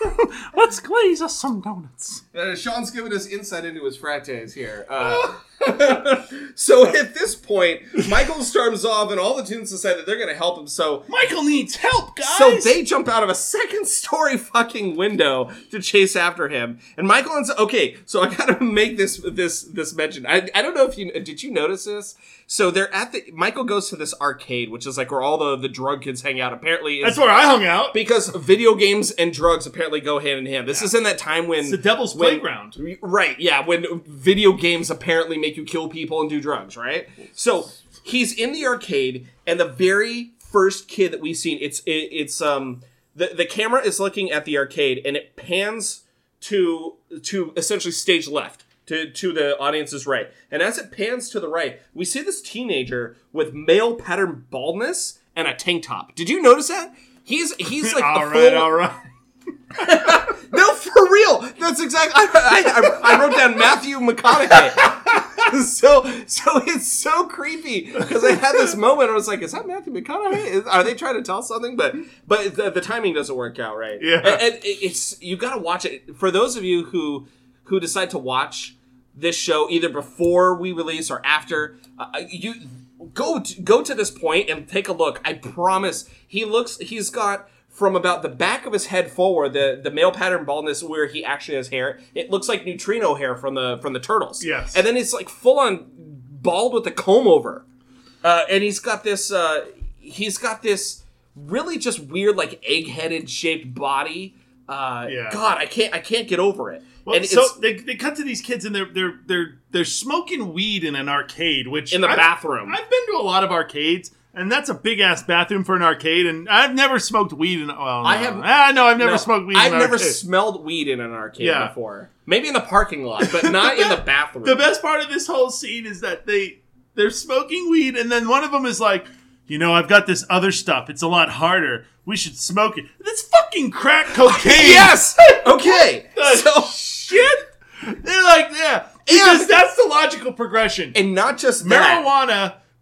let's glaze us some donuts. Uh, Sean's giving us insight into his frat days here. Uh, so at this point, Michael storms off, and all the toons decide that they're going to help him. So Michael needs help, guys. So they jump out of a second story fucking window to chase after him. And Michael ends okay, so I gotta make this this this mention. I, I don't know if you did you notice this? So they're at the Michael goes to this arcade, which is like where all the, the drug kids hang out. Apparently That's where I hung out. because video games and drugs apparently go hand in hand. This is in that time when It's the devil's when- playground. Right, yeah, when video games apparently make you kill people and do drugs, right? So he's in the arcade, and the very first kid that we've seen, it's it, it's um the the camera is looking at the arcade, and it pans to to essentially stage left. To, to the audience's right. And as it pans to the right, we see this teenager with male pattern baldness and a tank top. Did you notice that? He's he's like all right, full, all right. No, for real. That's exactly. I, I, I wrote down Matthew McConaughey. so, so it's so creepy because I had this moment. I was like, "Is that Matthew McConaughey? Is, are they trying to tell something?" But, but the, the timing doesn't work out right. Yeah. and, and it's you got to watch it. For those of you who who decide to watch this show either before we release or after, uh, you go to, go to this point and take a look. I promise. He looks. He's got from about the back of his head forward, the the male pattern baldness where he actually has hair. It looks like neutrino hair from the from the turtles. Yes. and then it's like full on bald with a comb over. Uh, and he's got this. Uh, he's got this really just weird, like egg-headed shaped body. Uh, Yeah. God, I can't. I can't get over it. Well, and so they, they cut to these kids and they're they're they're they're smoking weed in an arcade, which in the I've- bathroom. I've been to a lot of arcades, and that's a big ass bathroom for an arcade. And I've never smoked weed in. Well, no. I have- Ah, no, I've never No, smoked weed. I've in never arcade. smelled weed in an arcade Yeah. before. Maybe in the parking lot, but not in the bathroom. The best part of this whole scene is that they they're smoking weed, and then one of them is like, you know, I've got this other stuff. It's a lot harder. We should smoke it. That's fucking crack cocaine. Yes. Okay. So shit. They're like, yeah, because that's the logical progression. and not just that.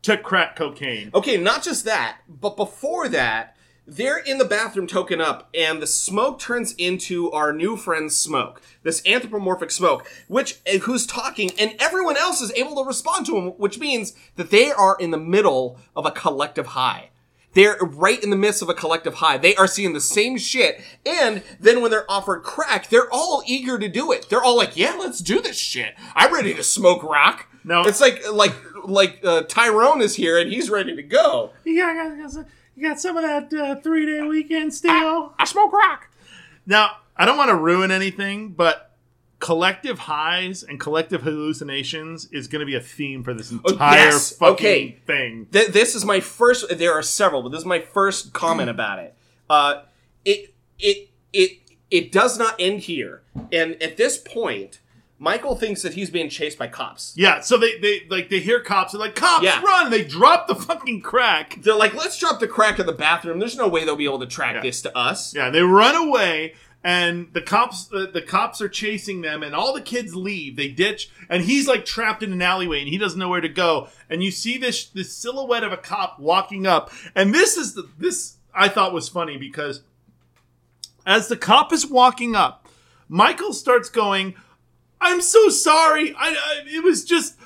To crack cocaine. Okay, not just that, but before that, they're in the bathroom token up, and the smoke turns into our new friend Smoke, this anthropomorphic Smoke, which eh, who's talking, and everyone else is able to respond to him, which means that they are in the middle of a collective high. They're right in the midst of a collective high. They are seeing the same shit, and then when they're offered crack, they're all eager to do it. They're all like, "Yeah, let's do this shit. I'm ready to smoke rock." No. it's like like like uh, Tyrone is here and he's ready to go. You got, you got, you got some of that uh, three day weekend still? I smoke rock. Now, I don't want to ruin anything, but collective highs and collective hallucinations is going to be a theme for this entire Oh, yes, fucking okay. thing. Th- this is my first. There are several, but this is my first comment about it. Uh, it it it it does not end here, and at this point, Michael thinks that he's being chased by cops. Yeah, so they, they like they hear cops, they're like, cops, Yeah. run! They drop the fucking crack. They're like, "Let's drop the crack in the bathroom." There's no way they'll be able to track this to us. Yeah, they run away, and the cops uh, the cops are chasing them, and all the kids leave. They ditch, and he's like trapped in an alleyway, and he doesn't know where to go. And you see this this silhouette of a cop walking up, and this is the this I thought was funny because as the cop is walking up, Michael starts going, "I'm so sorry. I, I it was just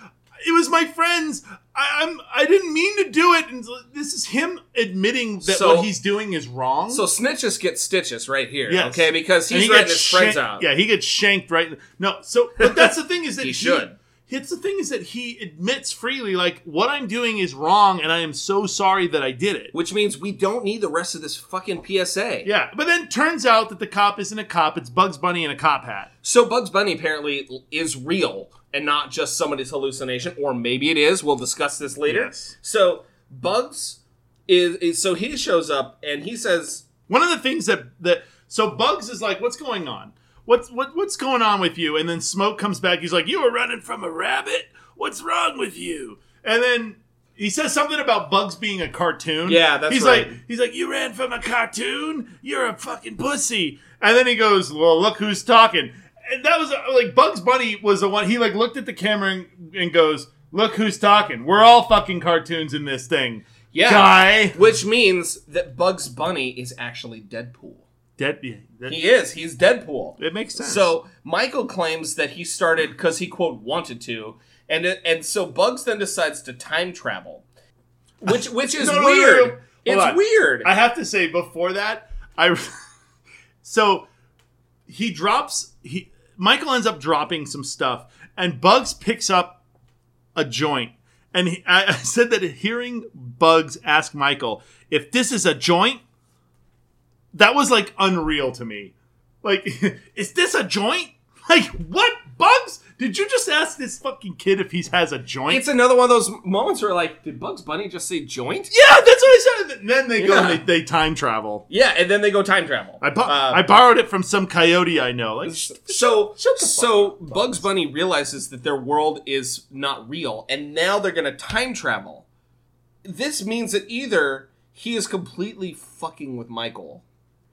it was my friends." I, I'm. I didn't mean to do it, and this is him admitting that So- what he's doing is wrong. So snitches get stitches right here. Yes. Okay, because And he's he letting gets his friends shank- out. Yeah, he gets shanked right. No, so but that's the thing is that He should. It's the thing is that he admits freely, like what I'm doing is wrong, and I am so sorry that I did it. Which means we don't need the rest of this fucking PSA. Yeah, but then turns out that the cop isn't a cop; it's Bugs Bunny in a cop hat. So Bugs Bunny apparently is real and not just somebody's hallucination, or maybe it is. We'll discuss this later. Yes. So Bugs is, is so he shows up and he says, One of the things that that so Bugs is like, "What's going on? What's what what's going on with you?" And then Smoke comes back. He's like, "You were running from a rabbit. What's wrong with you?" And then he says something about Bugs being a cartoon. Yeah, that's he's right. like he's like, "You ran from a cartoon. You're a fucking pussy." And then he goes, "Well, look who's talking." And that was uh, like Bugs Bunny was the one. He like looked at the camera and, and goes, "Look who's talking. We're all fucking cartoons in this thing." "Yeah," Guy. which means that Bugs Bunny is actually Deadpool. Dead. that- He is. He's Deadpool. it makes sense. So Michael claims that he started because he quote wanted to, and it, and so Bugs then decides to time travel, which which is No, no, no, no, weird. no. It's on. weird. I have to say before that, I so he drops he Michael ends up dropping some stuff, and Bugs picks up a joint. And he, I, I said that hearing Bugs ask Michael if this is a joint, that was like unreal to me. Like, is this a joint? Like, what? Bugs? Did you just ask this fucking kid if he has a joint? it's another one of those moments where like, did Bugs Bunny just say joint? yeah, that's what I said. And then they go Yeah. and they, they time travel. Yeah, and then they go time travel. I, bo- Uh, I borrowed it from some coyote I know. Like, so shut the fuck so Bugs. Bugs Bunny realizes that their world is not real, and now they're gonna time travel. This means that either he is completely fucking with Michael,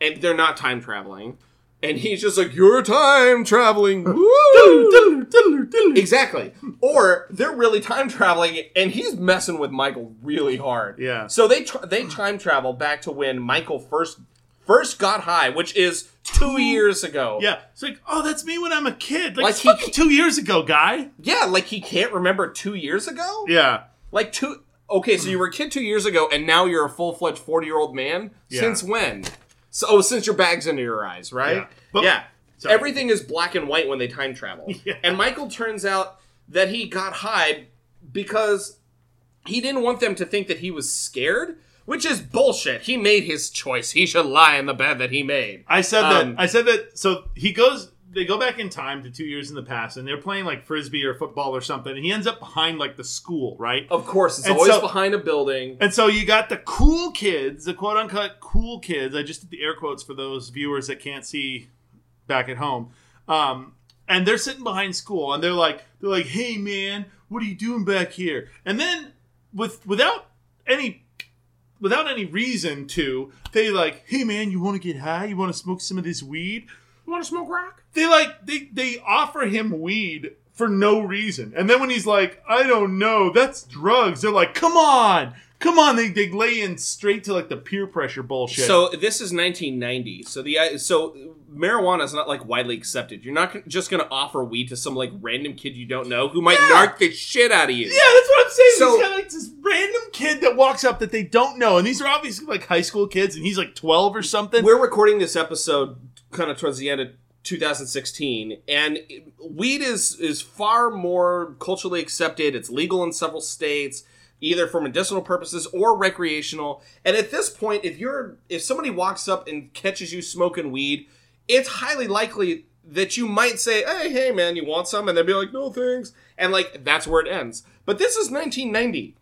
and they're not time traveling, and he's just like, "You're time traveling." Exactly. Or they're really time traveling, and he's messing with Michael really hard. Yeah. So they tr- they time travel back to when Michael first first got high, which is two years ago. yeah, it's like, oh, that's me when I'm a kid. Like, Like he- fucking two years ago, guy. Yeah, like he can't remember two years ago. Yeah, Like two. Okay, so you were a kid two years ago, and now you're a full fledged forty year old man. Yeah. Since when? So, oh, since your bag's under your eyes, right? Yeah. But- yeah. Everything is black and white when they time travel. Yeah. And Michael turns out that he got high because he didn't want them to think that he was scared, which is bullshit. He made his choice. He should lie in the bed that he made. I said Um, that. I said that. So he goes. They go back in time to two years in the past, and they're playing like frisbee or football or something. And he ends up behind like the school, right? Of course, it's And always so- behind a building. And so you got the cool kids, the quote unquote cool kids. I just did the air quotes for those viewers that can't see back at home. Um, and they're sitting behind school, and they're like, they're like, "Hey man, what are you doing back here?" And then with without any without any reason to, they like, "Hey man, you want to get high? You want to smoke some of this weed? You want to smoke rock? They like they they offer him weed for no reason. And then when he's like, I don't know, that's drugs, they're like, come on, come on. They, they lay in straight to like the peer pressure bullshit. So this is 1990. So the uh, so marijuana is not like widely accepted. You're not just gonna offer weed to some like random kid you don't know who might Yeah. narc the shit out of you. yeah, that's what I'm saying. So- he's got like this random kid that walks up that they don't know, and these are obviously like high school kids, and he's like 12 or something. We're recording this episode kind of towards the end of 2016, and weed is is far more culturally accepted. It's legal in several states, either for medicinal purposes or recreational. And at this point, if you're if somebody walks up and catches you smoking weed, it's highly likely that you might say, "Hey, hey, man, you want some?" And they'll be like, "No, thanks," and like that's where it ends. But this is 1990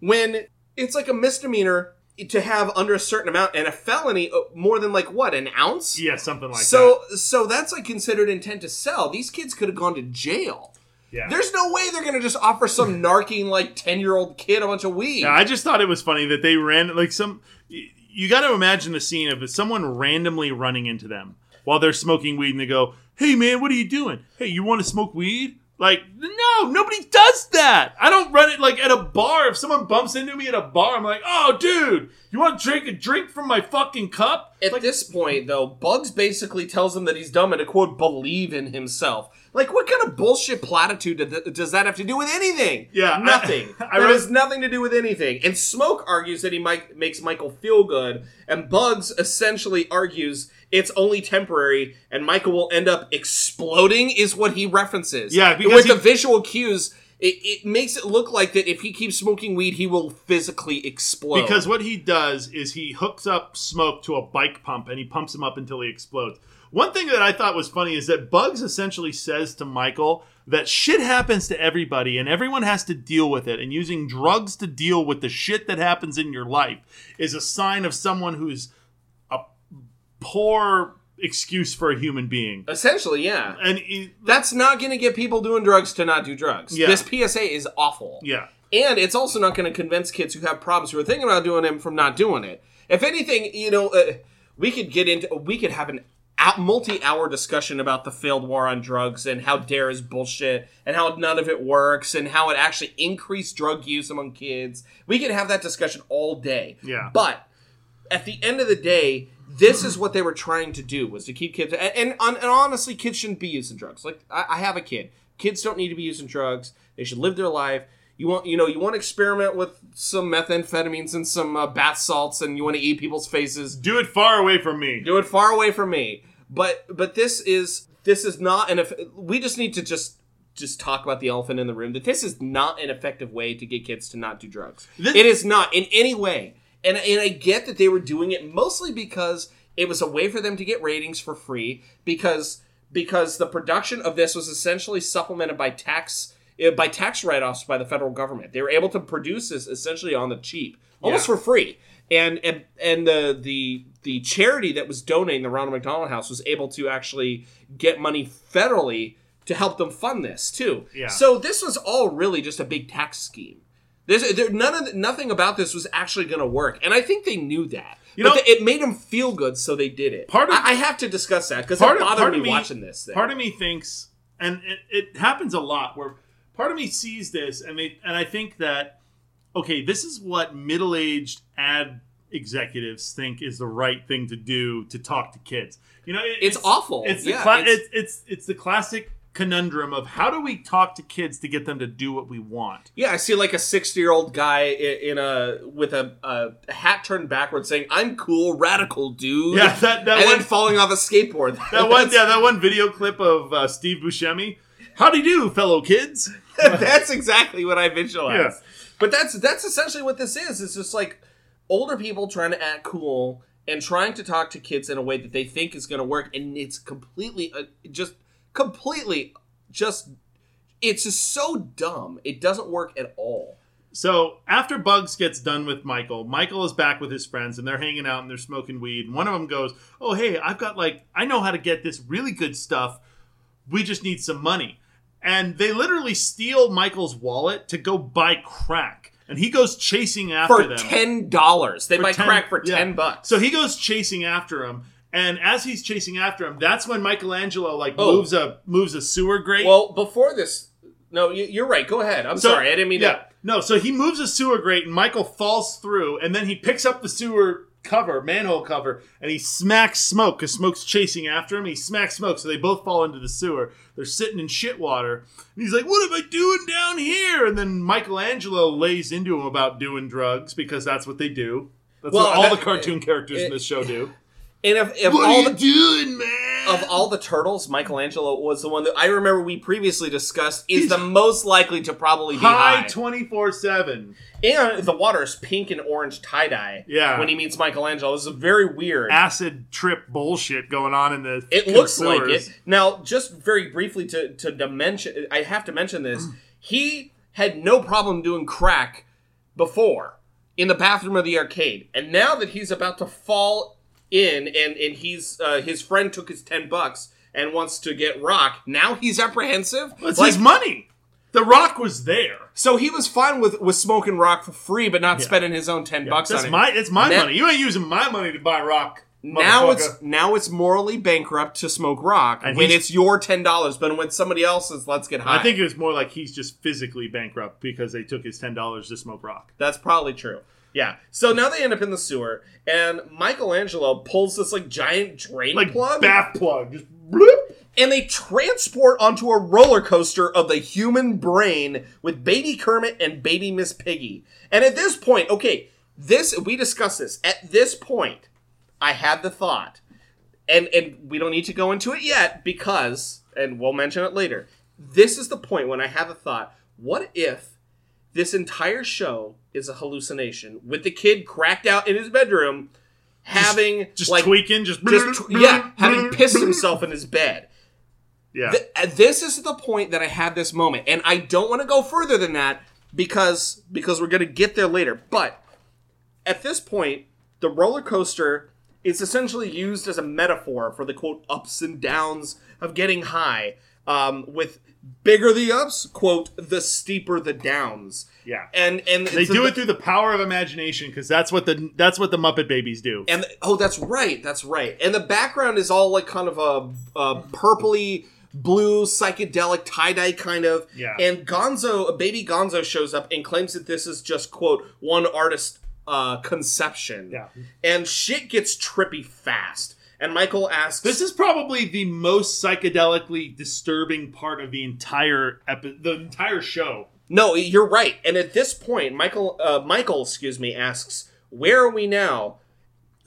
when it's like a misdemeanor to have under a certain amount and a felony uh, more than like what an ounce yeah, something like that. so so that's like considered intent to sell these kids could have gone to jail. Yeah. there's no way they're gonna just offer some narking like 10 year old kid a bunch of weed Yeah, I just thought it was funny that they ran like some. You got to imagine the scene of someone randomly running into them while they're smoking weed, and they go, "Hey man, what are you doing? Hey, you want to smoke weed?" Like, no, nobody does that. I don't run it like at a bar. If someone bumps into me at a bar, I'm like, "Oh, dude, you want to drink a drink from my fucking cup?" at Like, this point though bugs basically tells him that he's dumb and to quote believe in himself like what kind of bullshit platitude does that have to do with anything Yeah, I- nothing I That read- has nothing to do with anything and smoke argues that he might makes michael feel good and bugs essentially argues it's only temporary and michael will end up exploding is what he references Yeah, because with he- the visual cues it, it makes it look like that if he keeps smoking weed he will physically explode Because what he does is he hooks up smoke to a bike pump and he pumps him up until he explodes. One thing that I thought was funny is that Bugs essentially says to Michael that shit happens to everybody and everyone has to deal with it. And using drugs to deal with the shit that happens in your life is a sign of someone who's poor excuse for a human being. Essentially, yeah. And he- That's not going to get people doing drugs to not do drugs. Yeah. This PSA is awful. yeah. And it's also not going to convince kids who have problems who are thinking about doing them from not doing it. If anything, you know, uh, we could get into, we could have an multi-hour discussion about the failed war on drugs and how Dare is bullshit and how none of it works and how it actually increased drug use among kids. We could have that discussion all day. Yeah. But at the end of the day, this is what they were trying to do was to keep kids and, and, and honestly, kids shouldn't be using drugs. Like I, I have a kid. Kids don't need to be using drugs. They should live their life. You want you know you want to experiment with some methamphetamines and some uh, bath salts, and you want to eat people's faces. Do it far away from me. Do it far away from me. But but this is this is not an. eff- We just need to just just talk about the elephant in the room. That this is not an effective way to get kids to not do drugs. This- it is not in any way. And and I get that they were doing it mostly because it was a way for them to get ratings for free because because the production of this was essentially supplemented by tax uh, by tax write-offs by the federal government. They were able to produce this essentially on the cheap, almost Yeah. for free. And and and the the the charity that was donating the Ronald McDonald House was able to actually get money federally to help them fund this too. Yeah. So this was all really just a big tax scheme. There's there, none of nothing about this was actually going to work, and I think they knew that. You but know- the- it made them feel good, so they did it. Part of- I, I have to discuss that because part it of, bothered part me, of me watching this. Thing. Part of me thinks, and it, it happens a lot, where part of me sees this, and they, and I think that okay, this is what middle-aged ad executives think is the right thing to do to talk to kids. You know, it- It's awful. It's Yeah, cla- it's- it's, it's it's the classic conundrum of how do we talk to kids to get them to do what we want. Yeah, I see like a sixty-year-old guy in a with a, a hat turned backwards, saying, "I'm cool, radical dude." Yeah, that- that and one- then falling off a skateboard. That one, yeah, that one video clip of uh, Steve Buscemi. How do you do, fellow kids? that's exactly what I visualize. Yeah. But that's that's essentially what this is. It's just like older people trying to act cool and trying to talk to kids in a way that they think is going to work, and it's completely, uh, just completely, just it's just so dumb. It doesn't work at all. So after Bugs gets done with Michael, Michael is back with his friends and they're hanging out and they're smoking weed. And one of them goes, "Oh hey, I've got like I know how to get this really good stuff. We just need some money." And they literally steal Michael's wallet to go buy crack, and he goes chasing after them. For ten dollars, they For buy 10 crack for yeah. ten bucks. So he goes chasing after him. And as he's chasing after him, that's when Michelangelo like Oh. moves a moves a sewer grate. well, before this, no, you, you're right. Go ahead. I'm So- sorry, I didn't mean yeah. to. No, so he moves a sewer grate and Michael falls through, and then he picks up the sewer cover, manhole cover, and he smacks Smoke because Smoke's chasing after him. He smacks Smoke, so they both fall into the sewer. They're sitting in shit water, and he's like, "What am I doing down here?" And then Michelangelo lays into him about doing drugs because that's what they do. That's Well, what all that- the cartoon characters in this show do. And if, if What all are you the, doing, man? of all the turtles, Michelangelo was the one that I remember we previously discussed is the most likely to probably be high twenty four seven. and the water is pink and orange tie dye. Yeah. When he meets Michelangelo, this is very weird. Acid trip bullshit going on in the. It looks like it. Now, just very briefly to to dimension, I have to mention this. He had no problem doing crack before in the bathroom of the arcade, and now that he's about to fall in, and and he's uh, his friend took his ten bucks and wants to get rock. Now he's apprehensive. It's Like, his money. The Rock was there. so he was fine with with smoking rock for free, but not spending his own ten bucks That's on it. my. It's my Now- money. You ain't using my money to buy rock. now motherfucker. it's now it's morally bankrupt to smoke rock And when he's- it's your ten dollars, but when somebody else's, let's get high. I think it was more like he's just physically bankrupt because they took his ten dollars to smoke rock. that's probably true. Yeah. So now they end up in the sewer, and Michelangelo pulls this like giant drain Like plug, bath plug. Just bloop. and they transport onto a roller coaster of the human brain with Baby Kermit and Baby Miss Piggy. And at this point, okay, this we discussed this. At this point, I had the thought, and and we don't need to go into it yet because, and we'll mention it later. This is the point when I had the thought: what if this entire show is a hallucination with the kid cracked out in his bedroom? having Just like tweaking, just, just tw- yeah, having pissed himself in his bed. Yeah. Th- uh, this is the point that I had this moment, and I don't want to go further than that because because we're going to get there later. But at this point, the roller coaster is essentially used as a metaphor for the quote ups and downs of getting high. Um, with bigger the ups, quote the steeper the downs. Yeah. and and they do the- it through the power of imagination because that's what the that's what the Muppet Babies do. And oh, that's right, that's right. And the background is all like kind of a, a purpley blue psychedelic tie dye kind of. Yeah. And Gonzo, a baby Gonzo, shows up and claims that this is just quote one artist uh, conception. Yeah. And shit gets trippy fast. And Michael asks, This is probably the most psychedelically disturbing part of the entire epi- the entire show. No, you're right. And at this point, Michael, uh, Michael, excuse me, asks, "Where are we now?"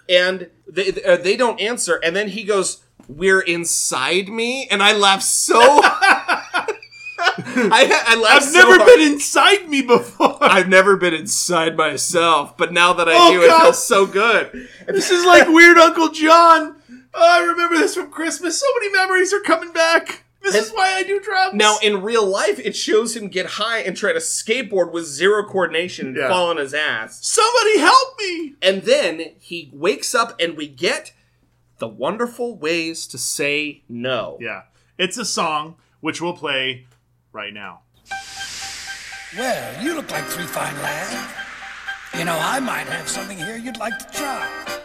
And they uh, they don't answer. And then he goes, "We're inside me," and I laugh so. I, I laugh I've so never hard. been inside me before. I've never been inside myself, but now that I Oh, do, it feels so good. This is like Weird Uncle John. Oh, I remember this from Christmas. So many memories are coming back. This is why I do drugs. Now, in real life, it shows him get high and try to skateboard with zero coordination and Yeah. fall on his ass. somebody help me. And then he wakes up and we get the wonderful ways to say no. Yeah, it's a song which we'll play right now. Well, you look like three fine lads. You know, I might have something here you'd like to try.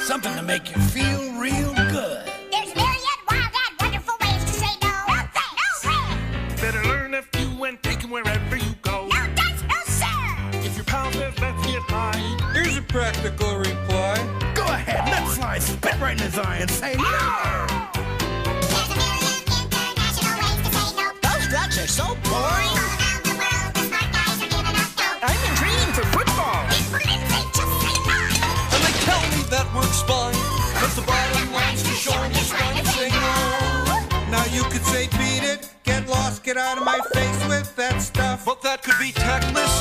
Something to make you feel real good. There's myriad wild and wonderful ways to say no. No thanks. No way. Better learn a few and take 'em wherever you go. No thanks. No sir. If your pal says let's get high, Here's a practical reply. Go ahead, let's slide spit right in his eye and say no. There's a million international ways to say no. Those drugs are so boring. All around the world, the that works fine. But the bottom line's to show them it's fine to say no. Now you could say beat it, get lost, get out of my face with that stuff. But that could be tactless.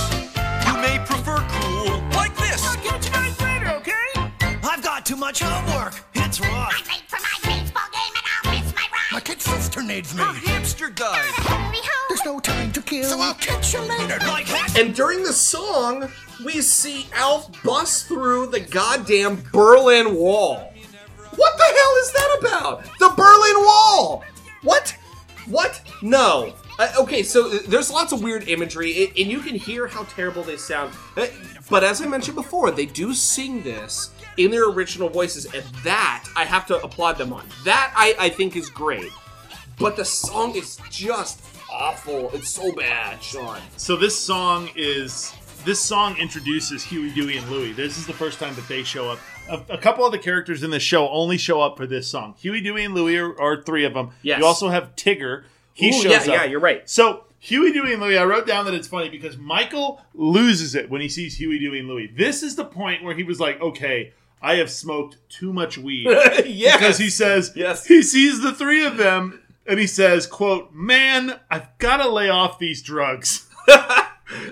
You may prefer cool, like this. I'll get you guys later, okay? I've got too much homework. It's rough. I'm late for my baseball game and I'll miss my ride. My ride. kid sister needs me. Her hamster died. Hurry home. There's no time to kill. So I'll catch you later. Like. And during the song, we see Alf bust through the goddamn Berlin Wall. What the hell is that about? The Berlin Wall! What? What? No. Uh, okay, so uh, there's lots of weird imagery, and you can hear how terrible they sound. Uh, But as I mentioned before, they do sing this in their original voices, and that I have to applaud them on. That I, I think is great. But the song is just awful. It's so bad, Sean. So this song is this song introduces Huey, Dewey, and Louie. This is the first time that they show up. A, a couple of the characters in the show only show up for this song. Huey, Dewey, and Louie are, are three of them. Yes. You also have Tigger. He Ooh, shows yeah, up. yeah, you're right. So Huey, Dewey, and Louie. I wrote down that it's funny because Michael loses it when he sees Huey, Dewey, and Louie. This is the point where he was like, "Okay, I have smoked too much weed." yes. because he says Yes. he sees the three of them and he says quote man i've got to lay off these drugs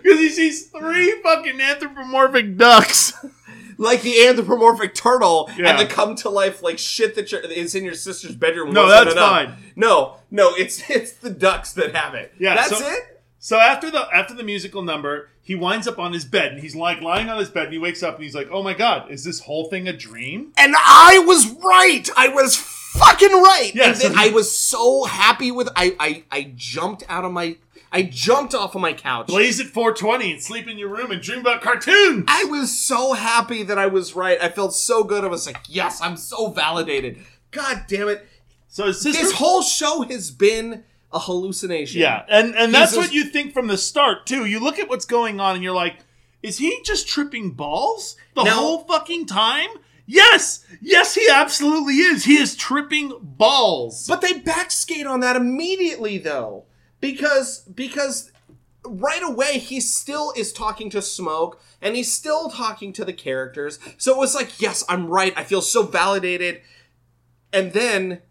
because he sees three fucking anthropomorphic ducks like the anthropomorphic turtle Yeah. and the come to life like shit that you're- is in your sister's bedroom. No, that's fine. No, no, it's it's the ducks that have it. Yeah, that's so- it. so after the after the musical number he winds up on his bed and he's like lying on his bed and he wakes up and he's like oh my god is this whole thing a dream And I was right. I was fucking right. Yeah, so I was so happy with. I I I jumped out of my. I jumped off of my couch. blaze at 420 and sleep in your room and dream about cartoons I was so happy that I was right. I felt so good. I was like, yes, I'm so validated. God damn it. so his sister This whole show has been a hallucination. Yeah, and and that's a- what you think from the start too. You look at what's going on and you're like, is he just tripping balls the No. whole fucking time? Yes, yes, he absolutely is. He is tripping balls. But they backskate on that immediately though. Because because right away he still is talking to Smoke and he's still talking to the characters. So it was like, yes, I'm right. I feel so validated. And then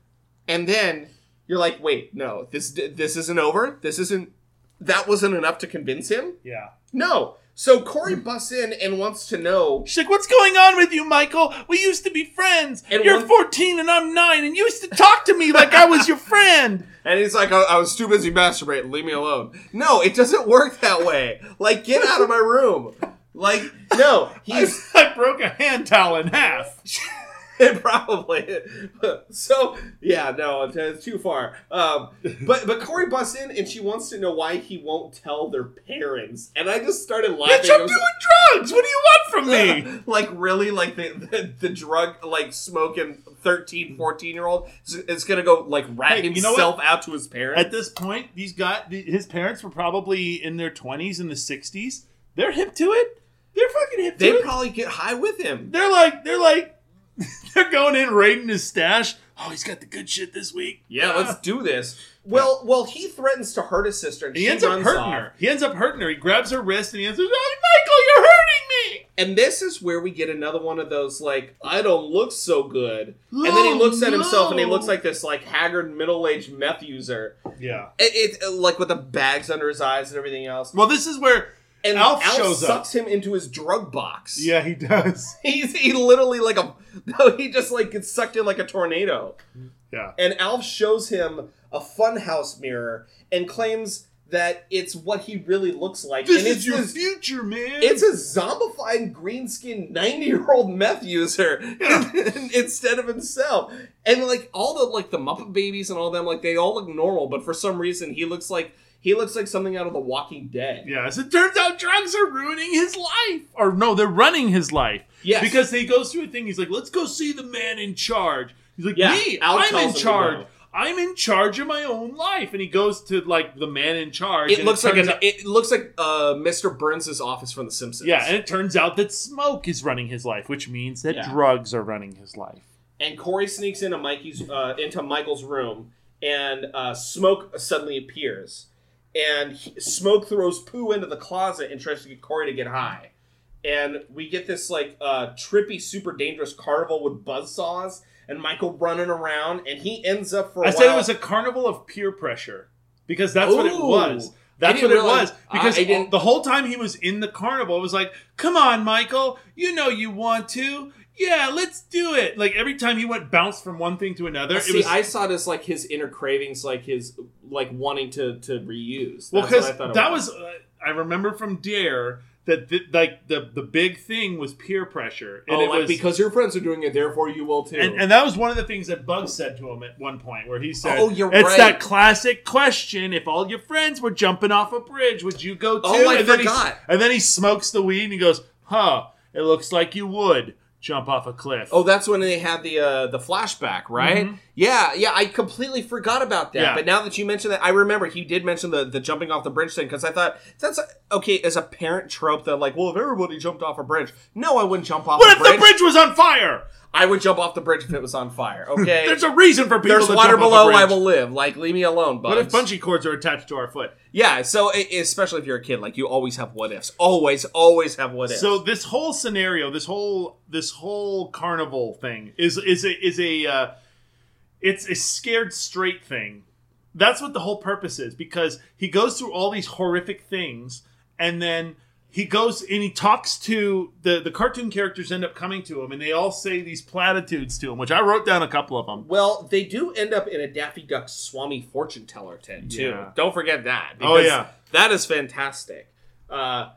and then you're like, wait, no, this this isn't over. This isn't that wasn't enough to convince him? yeah, No. So Corey busts in and wants to know. She's like, "What's going on with you, Michael? We used to be friends. And You're one- 14 and I'm nine, and you used to talk to me like I was your friend." And he's like, I, I was too busy masturbating. Leave me alone. No, it doesn't work that way. Like, get out of my room. Like, no, he's I broke a hand towel in half. probably. So, yeah, no, it's- too far. Um, but but Corey busts in and she wants to know why he won't tell their parents. And I just started laughing. Bitch, I'm doing drugs. What do you want from me? like really like the, the the drug like smoking 13 14 year old is, gonna go like rat Hey, you know himself out to his parents At this point, these guys, his parents were probably in their 20s in the 60s. They're hip to it. They're fucking hip to they it. probably get high with him they're like, they're like, they're going in raiding his stash. Oh, he's got the good shit this week. yeah let's do this well well he threatens to hurt his sister and He she ends up hurting off. her. He ends up hurting her. He grabs her wrist and he ends up, oh, Michael, you're hurting me. and this is where we get another one of those like i don't look so good and then he Oh, looks at himself and he looks like this like haggard middle-aged meth user Yeah. it, it like with the bags under his eyes and everything else Well, this is where and Alf Alf, shows up. sucks him into his drug box Yeah, he does. He's he literally like a no, he just like gets sucked in like a tornado. Yeah. And Alf shows him a funhouse mirror and claims that it's what he really looks like. This and is it's your this- future, man. It's a zombified green skinned 90 year old meth user instead of himself. And like all the like the Muppet babies and all them, like they all look normal, but for some reason he looks like he looks like something out of The Walking Dead. Yes, it turns out, drugs are ruining his life. Or no, they're running his life. Yes. Because he goes through a thing. He's like, let's go see the man in charge. He's like, Yeah, me, Al I'm in charge. I'm in charge of my own life. And he goes to like the man in charge. It looks like an, out- it looks like uh, Mr. Burns' office from The Simpsons. yeah, and it turns out that smoke is running his life, which means that Yeah. drugs are running his life. and Corey sneaks into Mikey's uh, into Michael's room, and uh, Smoke suddenly appears, and he, Smoke throws poo into the closet and tries to get Corey to get high, and we get this like uh, trippy, super dangerous carnival with buzzsaws and Michael running around, and he ends up for. I I said it was a carnival of peer pressure because that's what it was. That's what it realize- was because I the whole time he was in the carnival, it was like, "Come on, Michael, you know you want to, yeah, let's do it." Like every time he went bounce from one thing to another, See, it was I saw it as like his inner cravings, like his like wanting to to reuse. well That's what because I thought it that was, uh, I remember from Dare that th- like the the big thing was peer pressure, and oh, it like was because your friends are doing it, therefore you will too. And, and that was one of the things that Bugs said to him at one point, where he said, Oh, you're it's right. that classic question: If all your friends were jumping off a bridge, would you go too?" Oh, I and then he- and then he smokes the weed and he goes, "Huh? It looks like you would jump off a cliff." Oh, that's when they had the uh, the flashback, right? Yeah, yeah. I completely forgot about that. Yeah. But now that you mention that, I remember he did mention the, the jumping off the bridge thing because I thought that's a, okay as a parent trope that like, well, if everybody jumped off a bridge, no, I wouldn't jump off. what if bridge. the bridge was on fire? I would jump off the bridge if it was on fire. Okay, There's a reason for people There's to water jump off a below. I will live. Like, leave me alone, What if bungee cords are attached to our foot? Yeah. So, especially if you're a kid, like you always have what ifs. Always, always have what ifs. So this whole scenario, this whole this whole carnival thing is is a is a uh, it's a scared straight thing. That's what the whole purpose is because he goes through all these horrific things and then he goes and he talks to the the cartoon characters end up coming to him and they all say these platitudes to him, which I wrote down a couple of them. Well, they do end up in a Daffy Duck Swami fortune teller tent too. Yeah. Don't forget that. Oh, yeah. that is fantastic. Uh,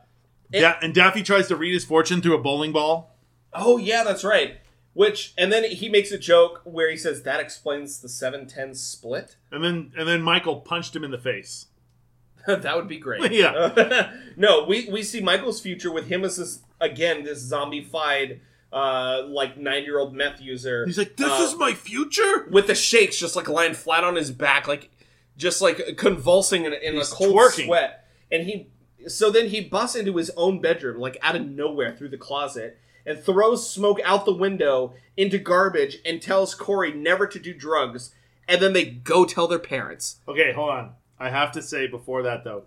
Yeah, and Daffy tries to read his fortune through a bowling ball. oh yeah, that's right. Which and then he makes a joke where he says that explains the seven ten split. And then and then Michael punched him in the face. that would be great. Yeah. no, we we see Michael's future with him as this again this zombified uh like nine year old meth user. He's like, "This Uh, is my future." with the shakes, just like lying flat on his back, like just like convulsing in, in a cold twerking. sweat. And he, so then he busts into his own bedroom, like out of nowhere through the closet, and throws smoke out the window into garbage and tells Corey never to do drugs. And then they go tell their parents. Okay, hold on. I have to say before that though,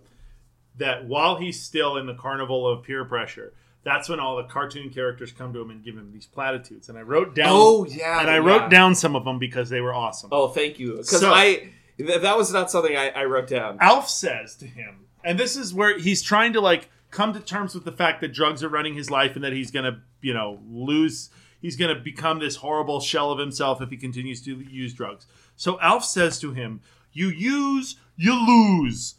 that while he's still in the carnival of peer pressure, that's when all the cartoon characters come to him and give him these platitudes. And I wrote down. Oh, yeah, and I yeah. wrote down some of them because they were awesome. Oh, thank you, because So- I that was not something I, I wrote down. Alf says to him, and this is where he's trying to like come to terms with the fact that drugs are running his life and that he's gonna, you know, lose. He's gonna become this horrible shell of himself if he continues to use drugs. So Alf says to him, "You use, you lose."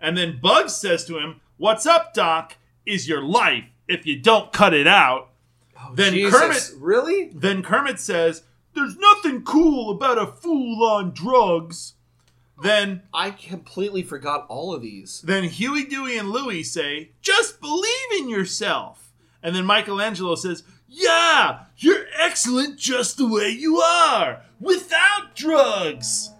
And then Bugs says to him, "What's up, Doc? Is your life if you don't cut it out?" Oh, then Jesus, Kermit really? then Kermit says, "There's nothing cool about a fool on drugs." Then I completely forgot all of these. then Huey, Dewey, and Louie say, "Just believe in yourself." And then Michelangelo says, "Yeah, you're excellent just the way you are, without drugs."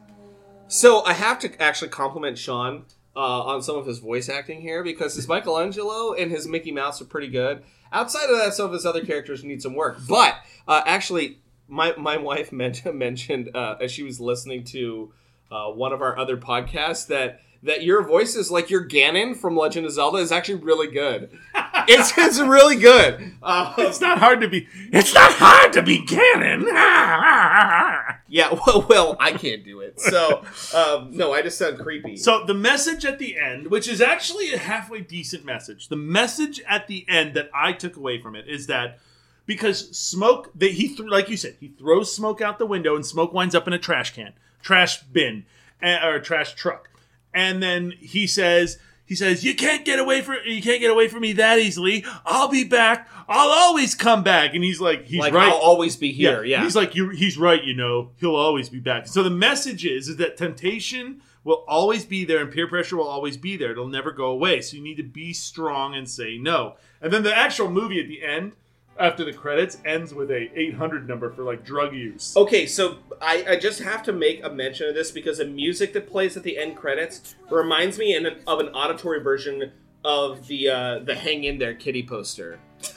So I have to actually compliment Sean uh, on some of his voice acting here because his Michelangelo and his Mickey Mouse are pretty good. Outside of that, some of his other characters need some work. But uh, actually, my my wife mentioned mentioned uh, as she was listening to uh, one of our other podcasts that that your voice is like your Ganon from Legend of Zelda is actually really good. it's it's really good. Uh, It's not hard to be. It's not hard to be Ganon. yeah, well, well, I can't do it. So um, no, I just sound creepy. So the message at the end, which is actually a halfway decent message, the message at the end that I took away from it is that because smoke, that he th- like you said, he throws smoke out the window and smoke winds up in a trash can, trash bin, eh, or trash truck, and then he says. He says, "You can't get away from you can't get away from me that easily. I'll be back. I'll always come back." And he's like, "He's like right. I'll always be here. Yeah, He's like, you he's right, you know, he'll always be back. So the message is, is that temptation will always be there and peer pressure will always be there. It'll never go away. So you need to be strong and say no. And then the actual movie at the end, after the credits, ends with a 800 number for like drug use. Okay, so I, I just have to make a mention of this because the music that plays at the end credits reminds me in of an auditory version of the uh, the Hang In There Kitty poster.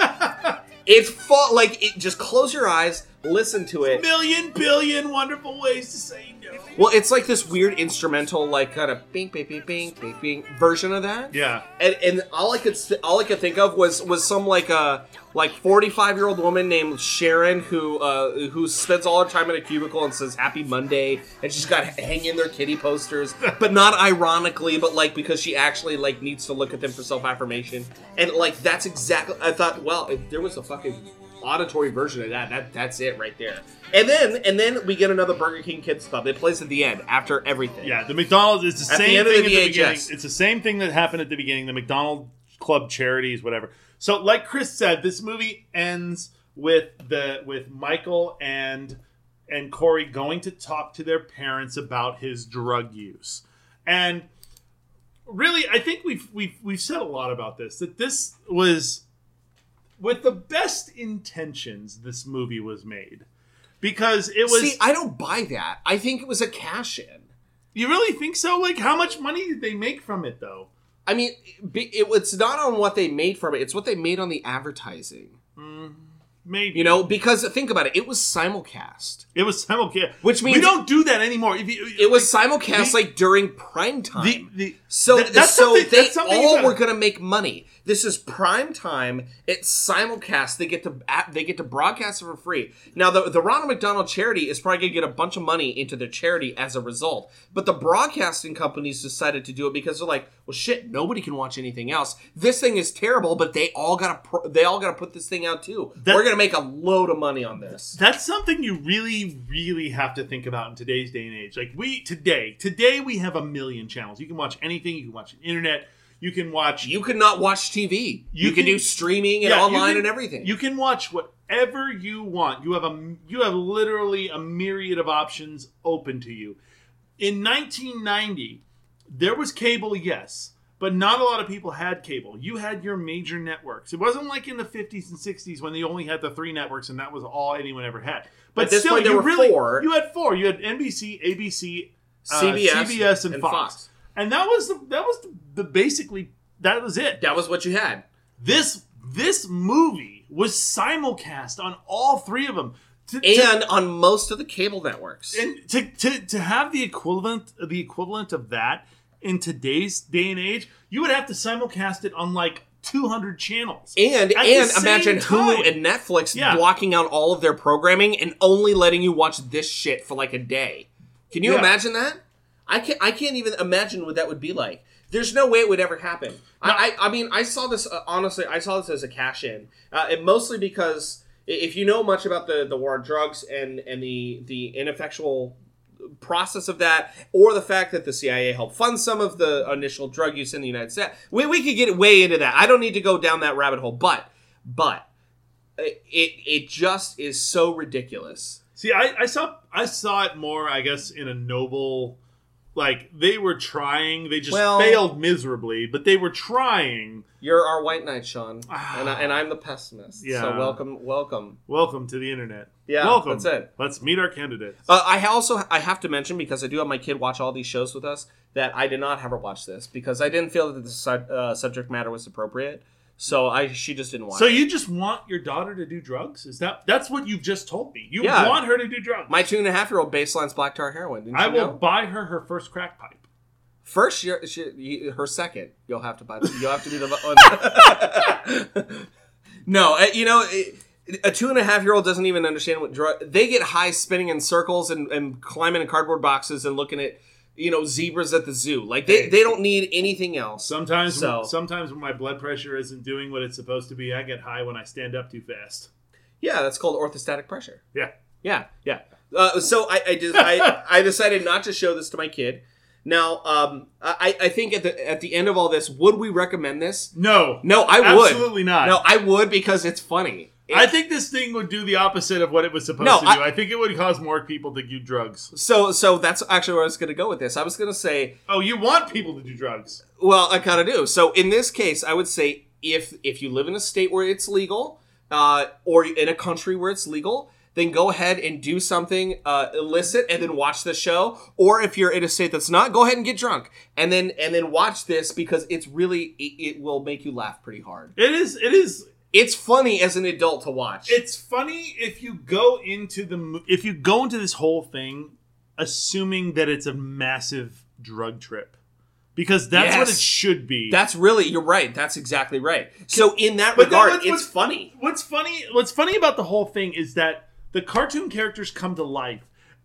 it's fa- like it. Just close your eyes, listen to it. Million billion wonderful ways to say no. Well, it's like this weird instrumental, like kind of bing, bing, bing, bing, bing, bing version of that. Yeah. And, and all I could th- all I could think of was was some like a like forty five year old woman named Sharon who uh, who spends all her time in a cubicle and says Happy Monday, and she's got hanging their kitty posters, but not ironically, but like because she actually like needs to look at them for self affirmation, and like that's exactly I thought. Well, if there was a fucking auditory version of that, that that's it right there. And then and then we get another Burger King Kids Club. It plays at the end after everything. Yeah, the McDonald's is the At the same end of thing the at the beginning. It's the same thing that happened at the beginning. The McDonald Club charities, whatever. So, like Chris said, this movie ends with the with Michael and and Corey going to talk to their parents about his drug use, and really, I think we've we've we've said a lot about this. That this was with the best intentions. This movie was made because it was. See, I don't buy that. I think it was a cash in. You really think so? Like, how much money did they make from it, though? I mean, it, it, it's not on what they made from it; it's what they made on the advertising. Maybe You know, because think about it, it was simulcast. it was simulcast, Which means- we don't do that anymore. If you, uh, It was simulcast the- like during prime time. the the so that- that's so something- they that's all were going to make money. This is prime time. It's simulcast. They get to they get to broadcast it for free. Now the the Ronald McDonald Charity is probably going to get a bunch of money into their charity as a result. But the broadcasting companies decided to do it because they're like, well, shit, nobody can watch anything else. This thing is terrible, but they all got to pro- they all got to put this thing out too. That- we're going to make a load of money on this. That's something you really, really have to think about in today's day and age. Like we today, today we have a million channels. You can watch anything. You can watch the internet. You can watch. You could not watch TV. You, You can, can- do streaming and Yeah, online can- and everything. You can watch whatever you want. You have a you have literally a myriad of options open to you. In 1990, there was cable, yes, but not a lot of people had cable. You had your major networks. It wasn't like in the 50s and 60s when they only had the three networks and that was all anyone ever had. But still, point, there you were really four. you had four. You had NBC, ABC, uh, CBS, CBS, and, and Fox. Fox. and that was the that was the, the basically that was it that was what you had. this this movie was simulcast on all three of them. To, to- And on most of the cable networks. and to, to, to have the equivalent the equivalent of that in today's day and age, you would have to simulcast it on like 200 channels. And At and imagine time. Hulu and Netflix Yeah. blocking out all of their programming and only letting you watch this shit for like a day. Can you Yeah. imagine that? I can't. I can't even imagine what that would be like. There's no way it would ever happen. I, I, I mean, I saw this uh, honestly. I saw this as a cash in, uh, and mostly because if you know much about the the war on drugs and and the the ineffectual process of that, or the fact that the CIA helped fund some of the initial drug use in the United States, we we could get way into that. I don't need to go down that rabbit hole, but but uh, it it just is so ridiculous. See, I, I saw I saw it more, I guess, in a noble like they were trying, they just Well- failed miserably, but they were trying. You're our white knight, Sean, and, I, and I'm the pessimist. Yeah. So welcome, welcome. Welcome to the internet. Yeah, Welcome. that's it. Let's meet our candidates. Uh, I also I have to mention because I do have my kid watch all these shows with us that I did not have her watch this because I didn't feel that the sub- uh, subject matter was appropriate. So I she just didn't watch. So it. you just want your daughter to do drugs? Is that that's what you've just told me? You Yeah. want her to do drugs? my two and a half year old baseline's black tar heroin. I will know? buy her her first crack pipe. First year, she, her second, you'll have to buy. The, You'll have to do the. no, uh, you know, it- a two and a half year old doesn't even understand what drug. They get high spinning in circles and, and climbing in cardboard boxes and looking at, you know, zebras at the zoo. Like they, they don't need anything else. Sometimes, So- sometimes when my blood pressure isn't doing what it's supposed to be, I get high when I stand up too fast. Yeah, that's called orthostatic pressure. Yeah. Yeah, yeah. Uh, so I, I, just, I, I decided not to show this to my kid. Now, um, I, I think at the at the end of all this, would we recommend this? No, No, I would. Absolutely not. No, I would because it's funny. I think this thing would do the opposite of what it was supposed No, to do. I- I, think it would cause more people to do drugs. So, so that's actually where I was going to go with this. I was going to say, Oh, you want people to do drugs? well, I kind of do. So, in this case, I would say if if you live in a state where it's legal, uh, or in a country where it's legal, then go ahead and do something uh, illicit and then watch the show. Or if you're in a state that's not, go ahead and get drunk and then and then watch this because it's really it, it will make you laugh pretty hard. It is. It is. It's funny as an adult to watch. It's funny if you go into the if you go into this whole thing assuming that it's a massive drug trip because that's what it should be. That's really you're right. That's exactly right. So in that regard, what's- it's what's- funny. What's funny? What's funny about the whole thing is that the cartoon characters come to life,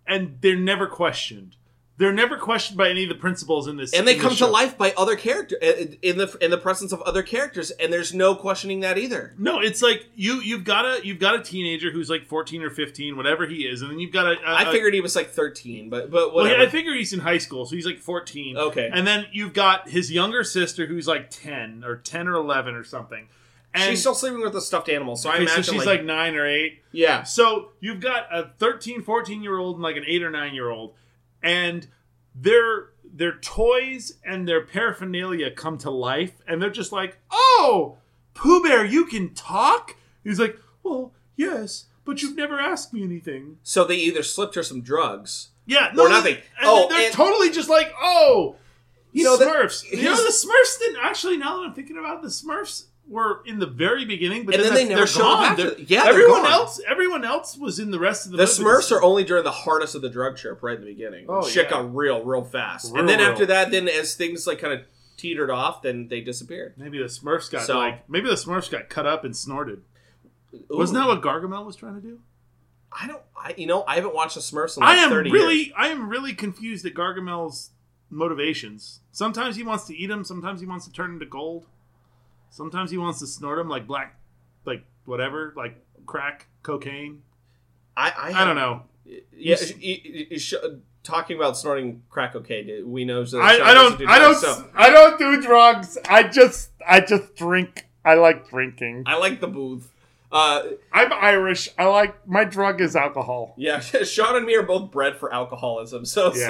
and they're never questioned. They're never questioned by any of the principals in this. and they come this to life by other character in the in the presence of other characters, and there's no questioning that either. No, it's like you you've got a you've got a teenager who's like fourteen or fifteen, whatever he is, and then you've got a. a I figured he was like 13, but but Well, yeah, I figure he's in high school, so he's like 14. Okay. And then you've got his younger sister who's like 10 or 10 or 11 or something. And She's still sleeping with a stuffed animal, so I okay, so imagine she's like, 9 or 8. yeah. So you've got a 13, 14 year old and like an 8 or 9 year old. And their their toys and their paraphernalia come to life and they're just like, "Oh, Pooh Bear, you can talk?" He's like, "Well, yes, but you've never asked me anything." So they either slipped her some drugs. Yeah, no, Or nothing. And Oh, they're and- totally just like, "Oh, You know, the- Smurfs." you know, the Smurfs didn't actually. Now that I'm thinking about it, the Smurfs were in the very beginning, but And then, then they they're gone. after- yeah, everyone gone. else, everyone else was in the rest of the. The movies. Smurfs are only during the hardest of the drug trip, right in the beginning. Oh, Shit yeah. got real, real fast, Real, and then real. after that, then as things like kind of teetered off, then they disappeared. Maybe the Smurfs got So- like maybe the Smurfs got cut up and snorted. Wasn't that what Gargamel was trying to do? I don't. I you know I haven't watched the Smurfs in I like am thirty really, years. I am really confused at Gargamel's motivations. Sometimes he wants to eat him. Sometimes he wants to turn into gold. Sometimes he wants to snort him like black, like whatever, like crack, cocaine. I I, I don't know. Yeah, sh- talking about snorting crack cocaine, we know that I, I don't. do I don't. so I don't do drugs. I just. I just drink. I like drinking. I like the booth. Uh, I'm Irish. I like my drug is alcohol. yeah, Sean and me are both bred for alcoholism, so Yeah.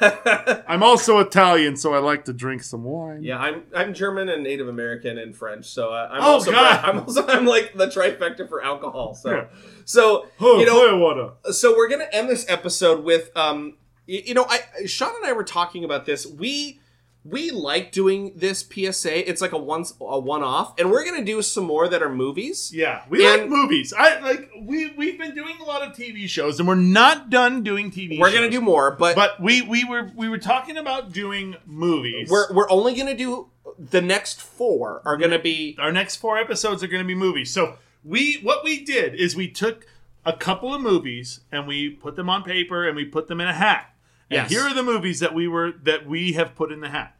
so. I'm also Italian, so I like to drink some wine. yeah, I'm I'm German and Native American and French, so uh, I'm Oh, also God. bred- I'm also I'm like the trifecta for alcohol. So Yeah. so Oh, you know water. so we're gonna end this episode with um y- you know I Sean and I were talking about this we we like doing this PSA it's like a once a one off and we're gonna do some more that are movies Yeah, we And- like movies. I like we we've been doing a lot of TV shows, and we're not done doing TV. we're shows. gonna do more but, but we we were we were talking about doing movies. we're we're only gonna do the next four are gonna be our next four episodes are going to be movies. So we what we did is we took a couple of movies and we put them on paper and we put them in a hat. And here are the movies that we were that we have put in the hat.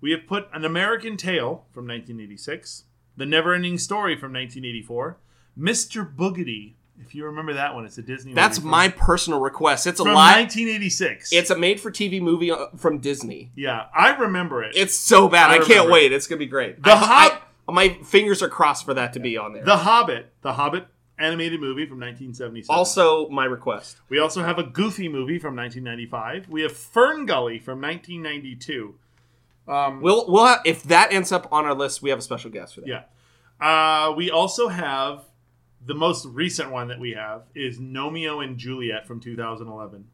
We have put An American Tail from 1986, The Neverending Story from 1984, Mr. Boogedy. If you remember that one, it's a Disney. That's movie from- my personal request. It's a live. 1986. It's a made-for-TV movie uh, from Disney. yeah, I remember it. It's so bad. I I, can't wait. It's gonna be great. The I- Hob- I- my fingers are crossed for that to be on there. The Hobbit, the Hobbit animated movie from 1977. also, my request. we also have a Goofy movie from 1995. We have Fern Gully from 1992. We'll we'll have, if that ends up on our list, we have a special guest for that. Yeah. Uh, we also have the most recent one that we have is Gnomeo and Juliet from 2011.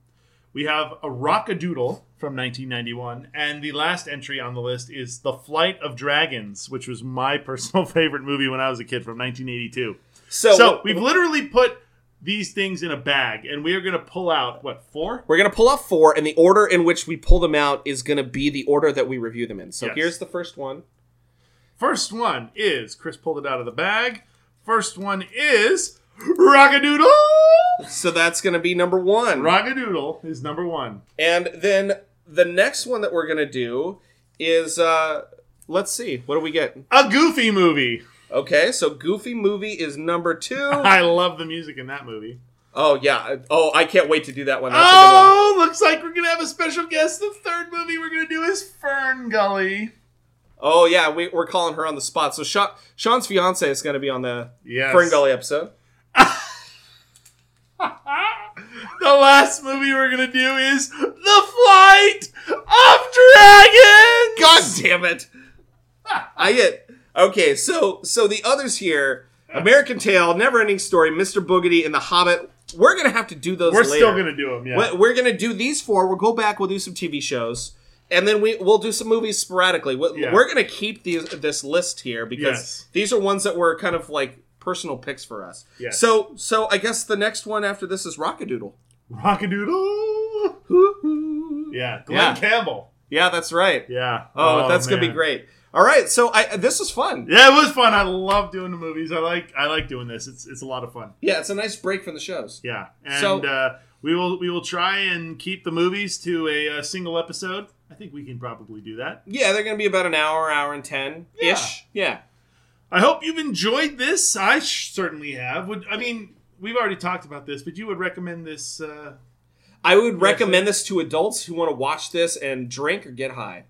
We have a Rock-a-Doodle from 1991, and the last entry on the list is The Flight of Dragons, which was my personal favorite movie when I was a kid from 1982. So, So we've literally put these things in a bag, and we are going to pull out what four? we're gonna pull out four, and the order in which we pull them out is gonna be the order that we review them in. So Yes. here's the first one. First one is Chris pulled it out of the bag. First one is Rock-a-Doodle. So that's gonna be number one. Rock-a-Doodle is number one. And then the next one that we're gonna do is uh let's see, what do we get? A Goofy movie. Okay, so Goofy movie is number two. I love the music in that movie. oh yeah. Oh, I can't wait to do that one. That's good one. Oh, looks like we're gonna have a special guest. The third movie we're gonna do is Fern Gully. Oh yeah, we, we're calling her on the spot. So Sean, Sean's fiance is going to be on the Yes. Fern Gully episode. The last movie we're gonna do is The Flight of Dragons. God damn it! I get okay. So so the others here: American Tail, Neverending Story, Mr. Boogedy, and The Hobbit. We're gonna have to do those. We're later. still gonna do them. Yeah. We- We're gonna do these four. We'll go back. We'll do some TV shows, and then we we'll do some movies sporadically. We- Yeah. We're gonna keep these this list here because Yes. these are ones that were kind of like personal picks for us. Yes. So so I guess the next one after this is Rock-a-Doodle. Rock-a-Doodle. Yeah. Glen Yeah. Campbell. Yeah, that's right. Yeah. Oh, that's gonna be great. All right, so I this was fun. Yeah, it was fun. I love doing the movies. I like I like doing this. It's it's a lot of fun. Yeah, it's a nice break from the shows. Yeah, and So- uh, we will we will try and keep the movies to a, uh single episode. I think we can probably do that. Yeah, they're gonna be about an hour, hour and ten ish. Yeah. I hope you've enjoyed this. I sh- certainly have. Would I mean we've already talked about this, but you would recommend this? Uh, I would recommend this to adults who want to watch this and drink or get high.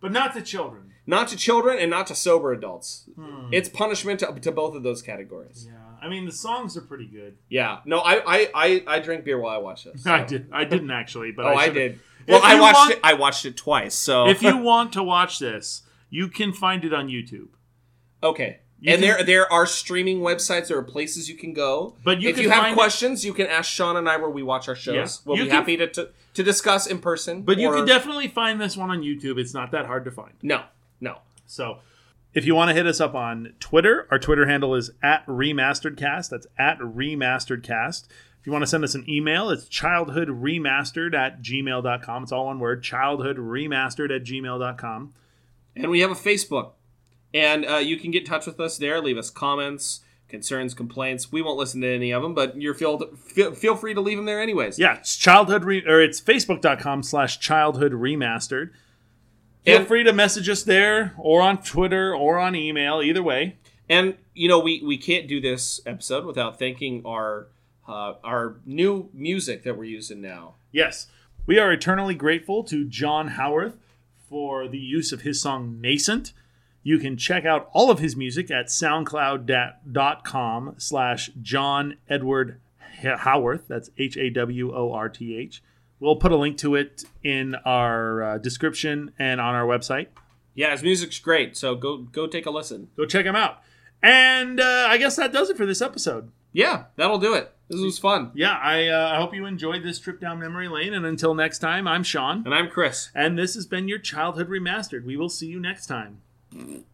but not to children. Not to children and not to sober adults. Hmm. It's punishment to, to both of those categories. Yeah, I mean the songs are pretty good. Yeah. No, I I, I, I drink beer while I watch this. I did. I didn't actually, but Oh, I, should've- did. Well, If I you watched want- it. I watched it twice. So if you want to watch this, you can find it on YouTube. okay. You and can- there there are streaming websites. There are places you can go. But you if can you have find it- questions, you can ask Sean and I where we watch our shows. Yeah. We'll You be can- happy to, to to discuss in person. But you can definitely find this one on YouTube. It's not that hard to find. no no. So if you want to hit us up on Twitter, our Twitter handle is at remasteredcast. That's at remasteredcast. If you want to send us an email, it's childhoodremastered at gmail.com. It's all one word, childhoodremastered at gmail.com. And we have a Facebook. And uh, you can get in touch with us there. Leave us comments, concerns, complaints. We won't listen to any of them, but you're feel, feel, feel free to leave them there anyways. Yeah, it's childhood re- or it's facebook.com slash childhood remastered. Feel And- free to message us there or on Twitter or on email, either way. And you know, we we can't do this episode without thanking our uh, our new music that we're using now. Yes. We are eternally grateful to John Howarth for the use of his song Nascent. You can check out all of his music at soundcloud.com slash John Edward Howarth. That's H A W O R T H. We'll put a link to it in our uh, description and on our website. Yeah, his music's great, so go go take a listen. Go check him out. And uh, I guess that does it for this episode. Yeah, that'll do it. This was fun. Yeah, I, uh, I hope you enjoyed this trip down memory lane. And until next time, I'm Sean. And I'm Chris. And this has been your Childhood Remastered. We will see you next time. Mm.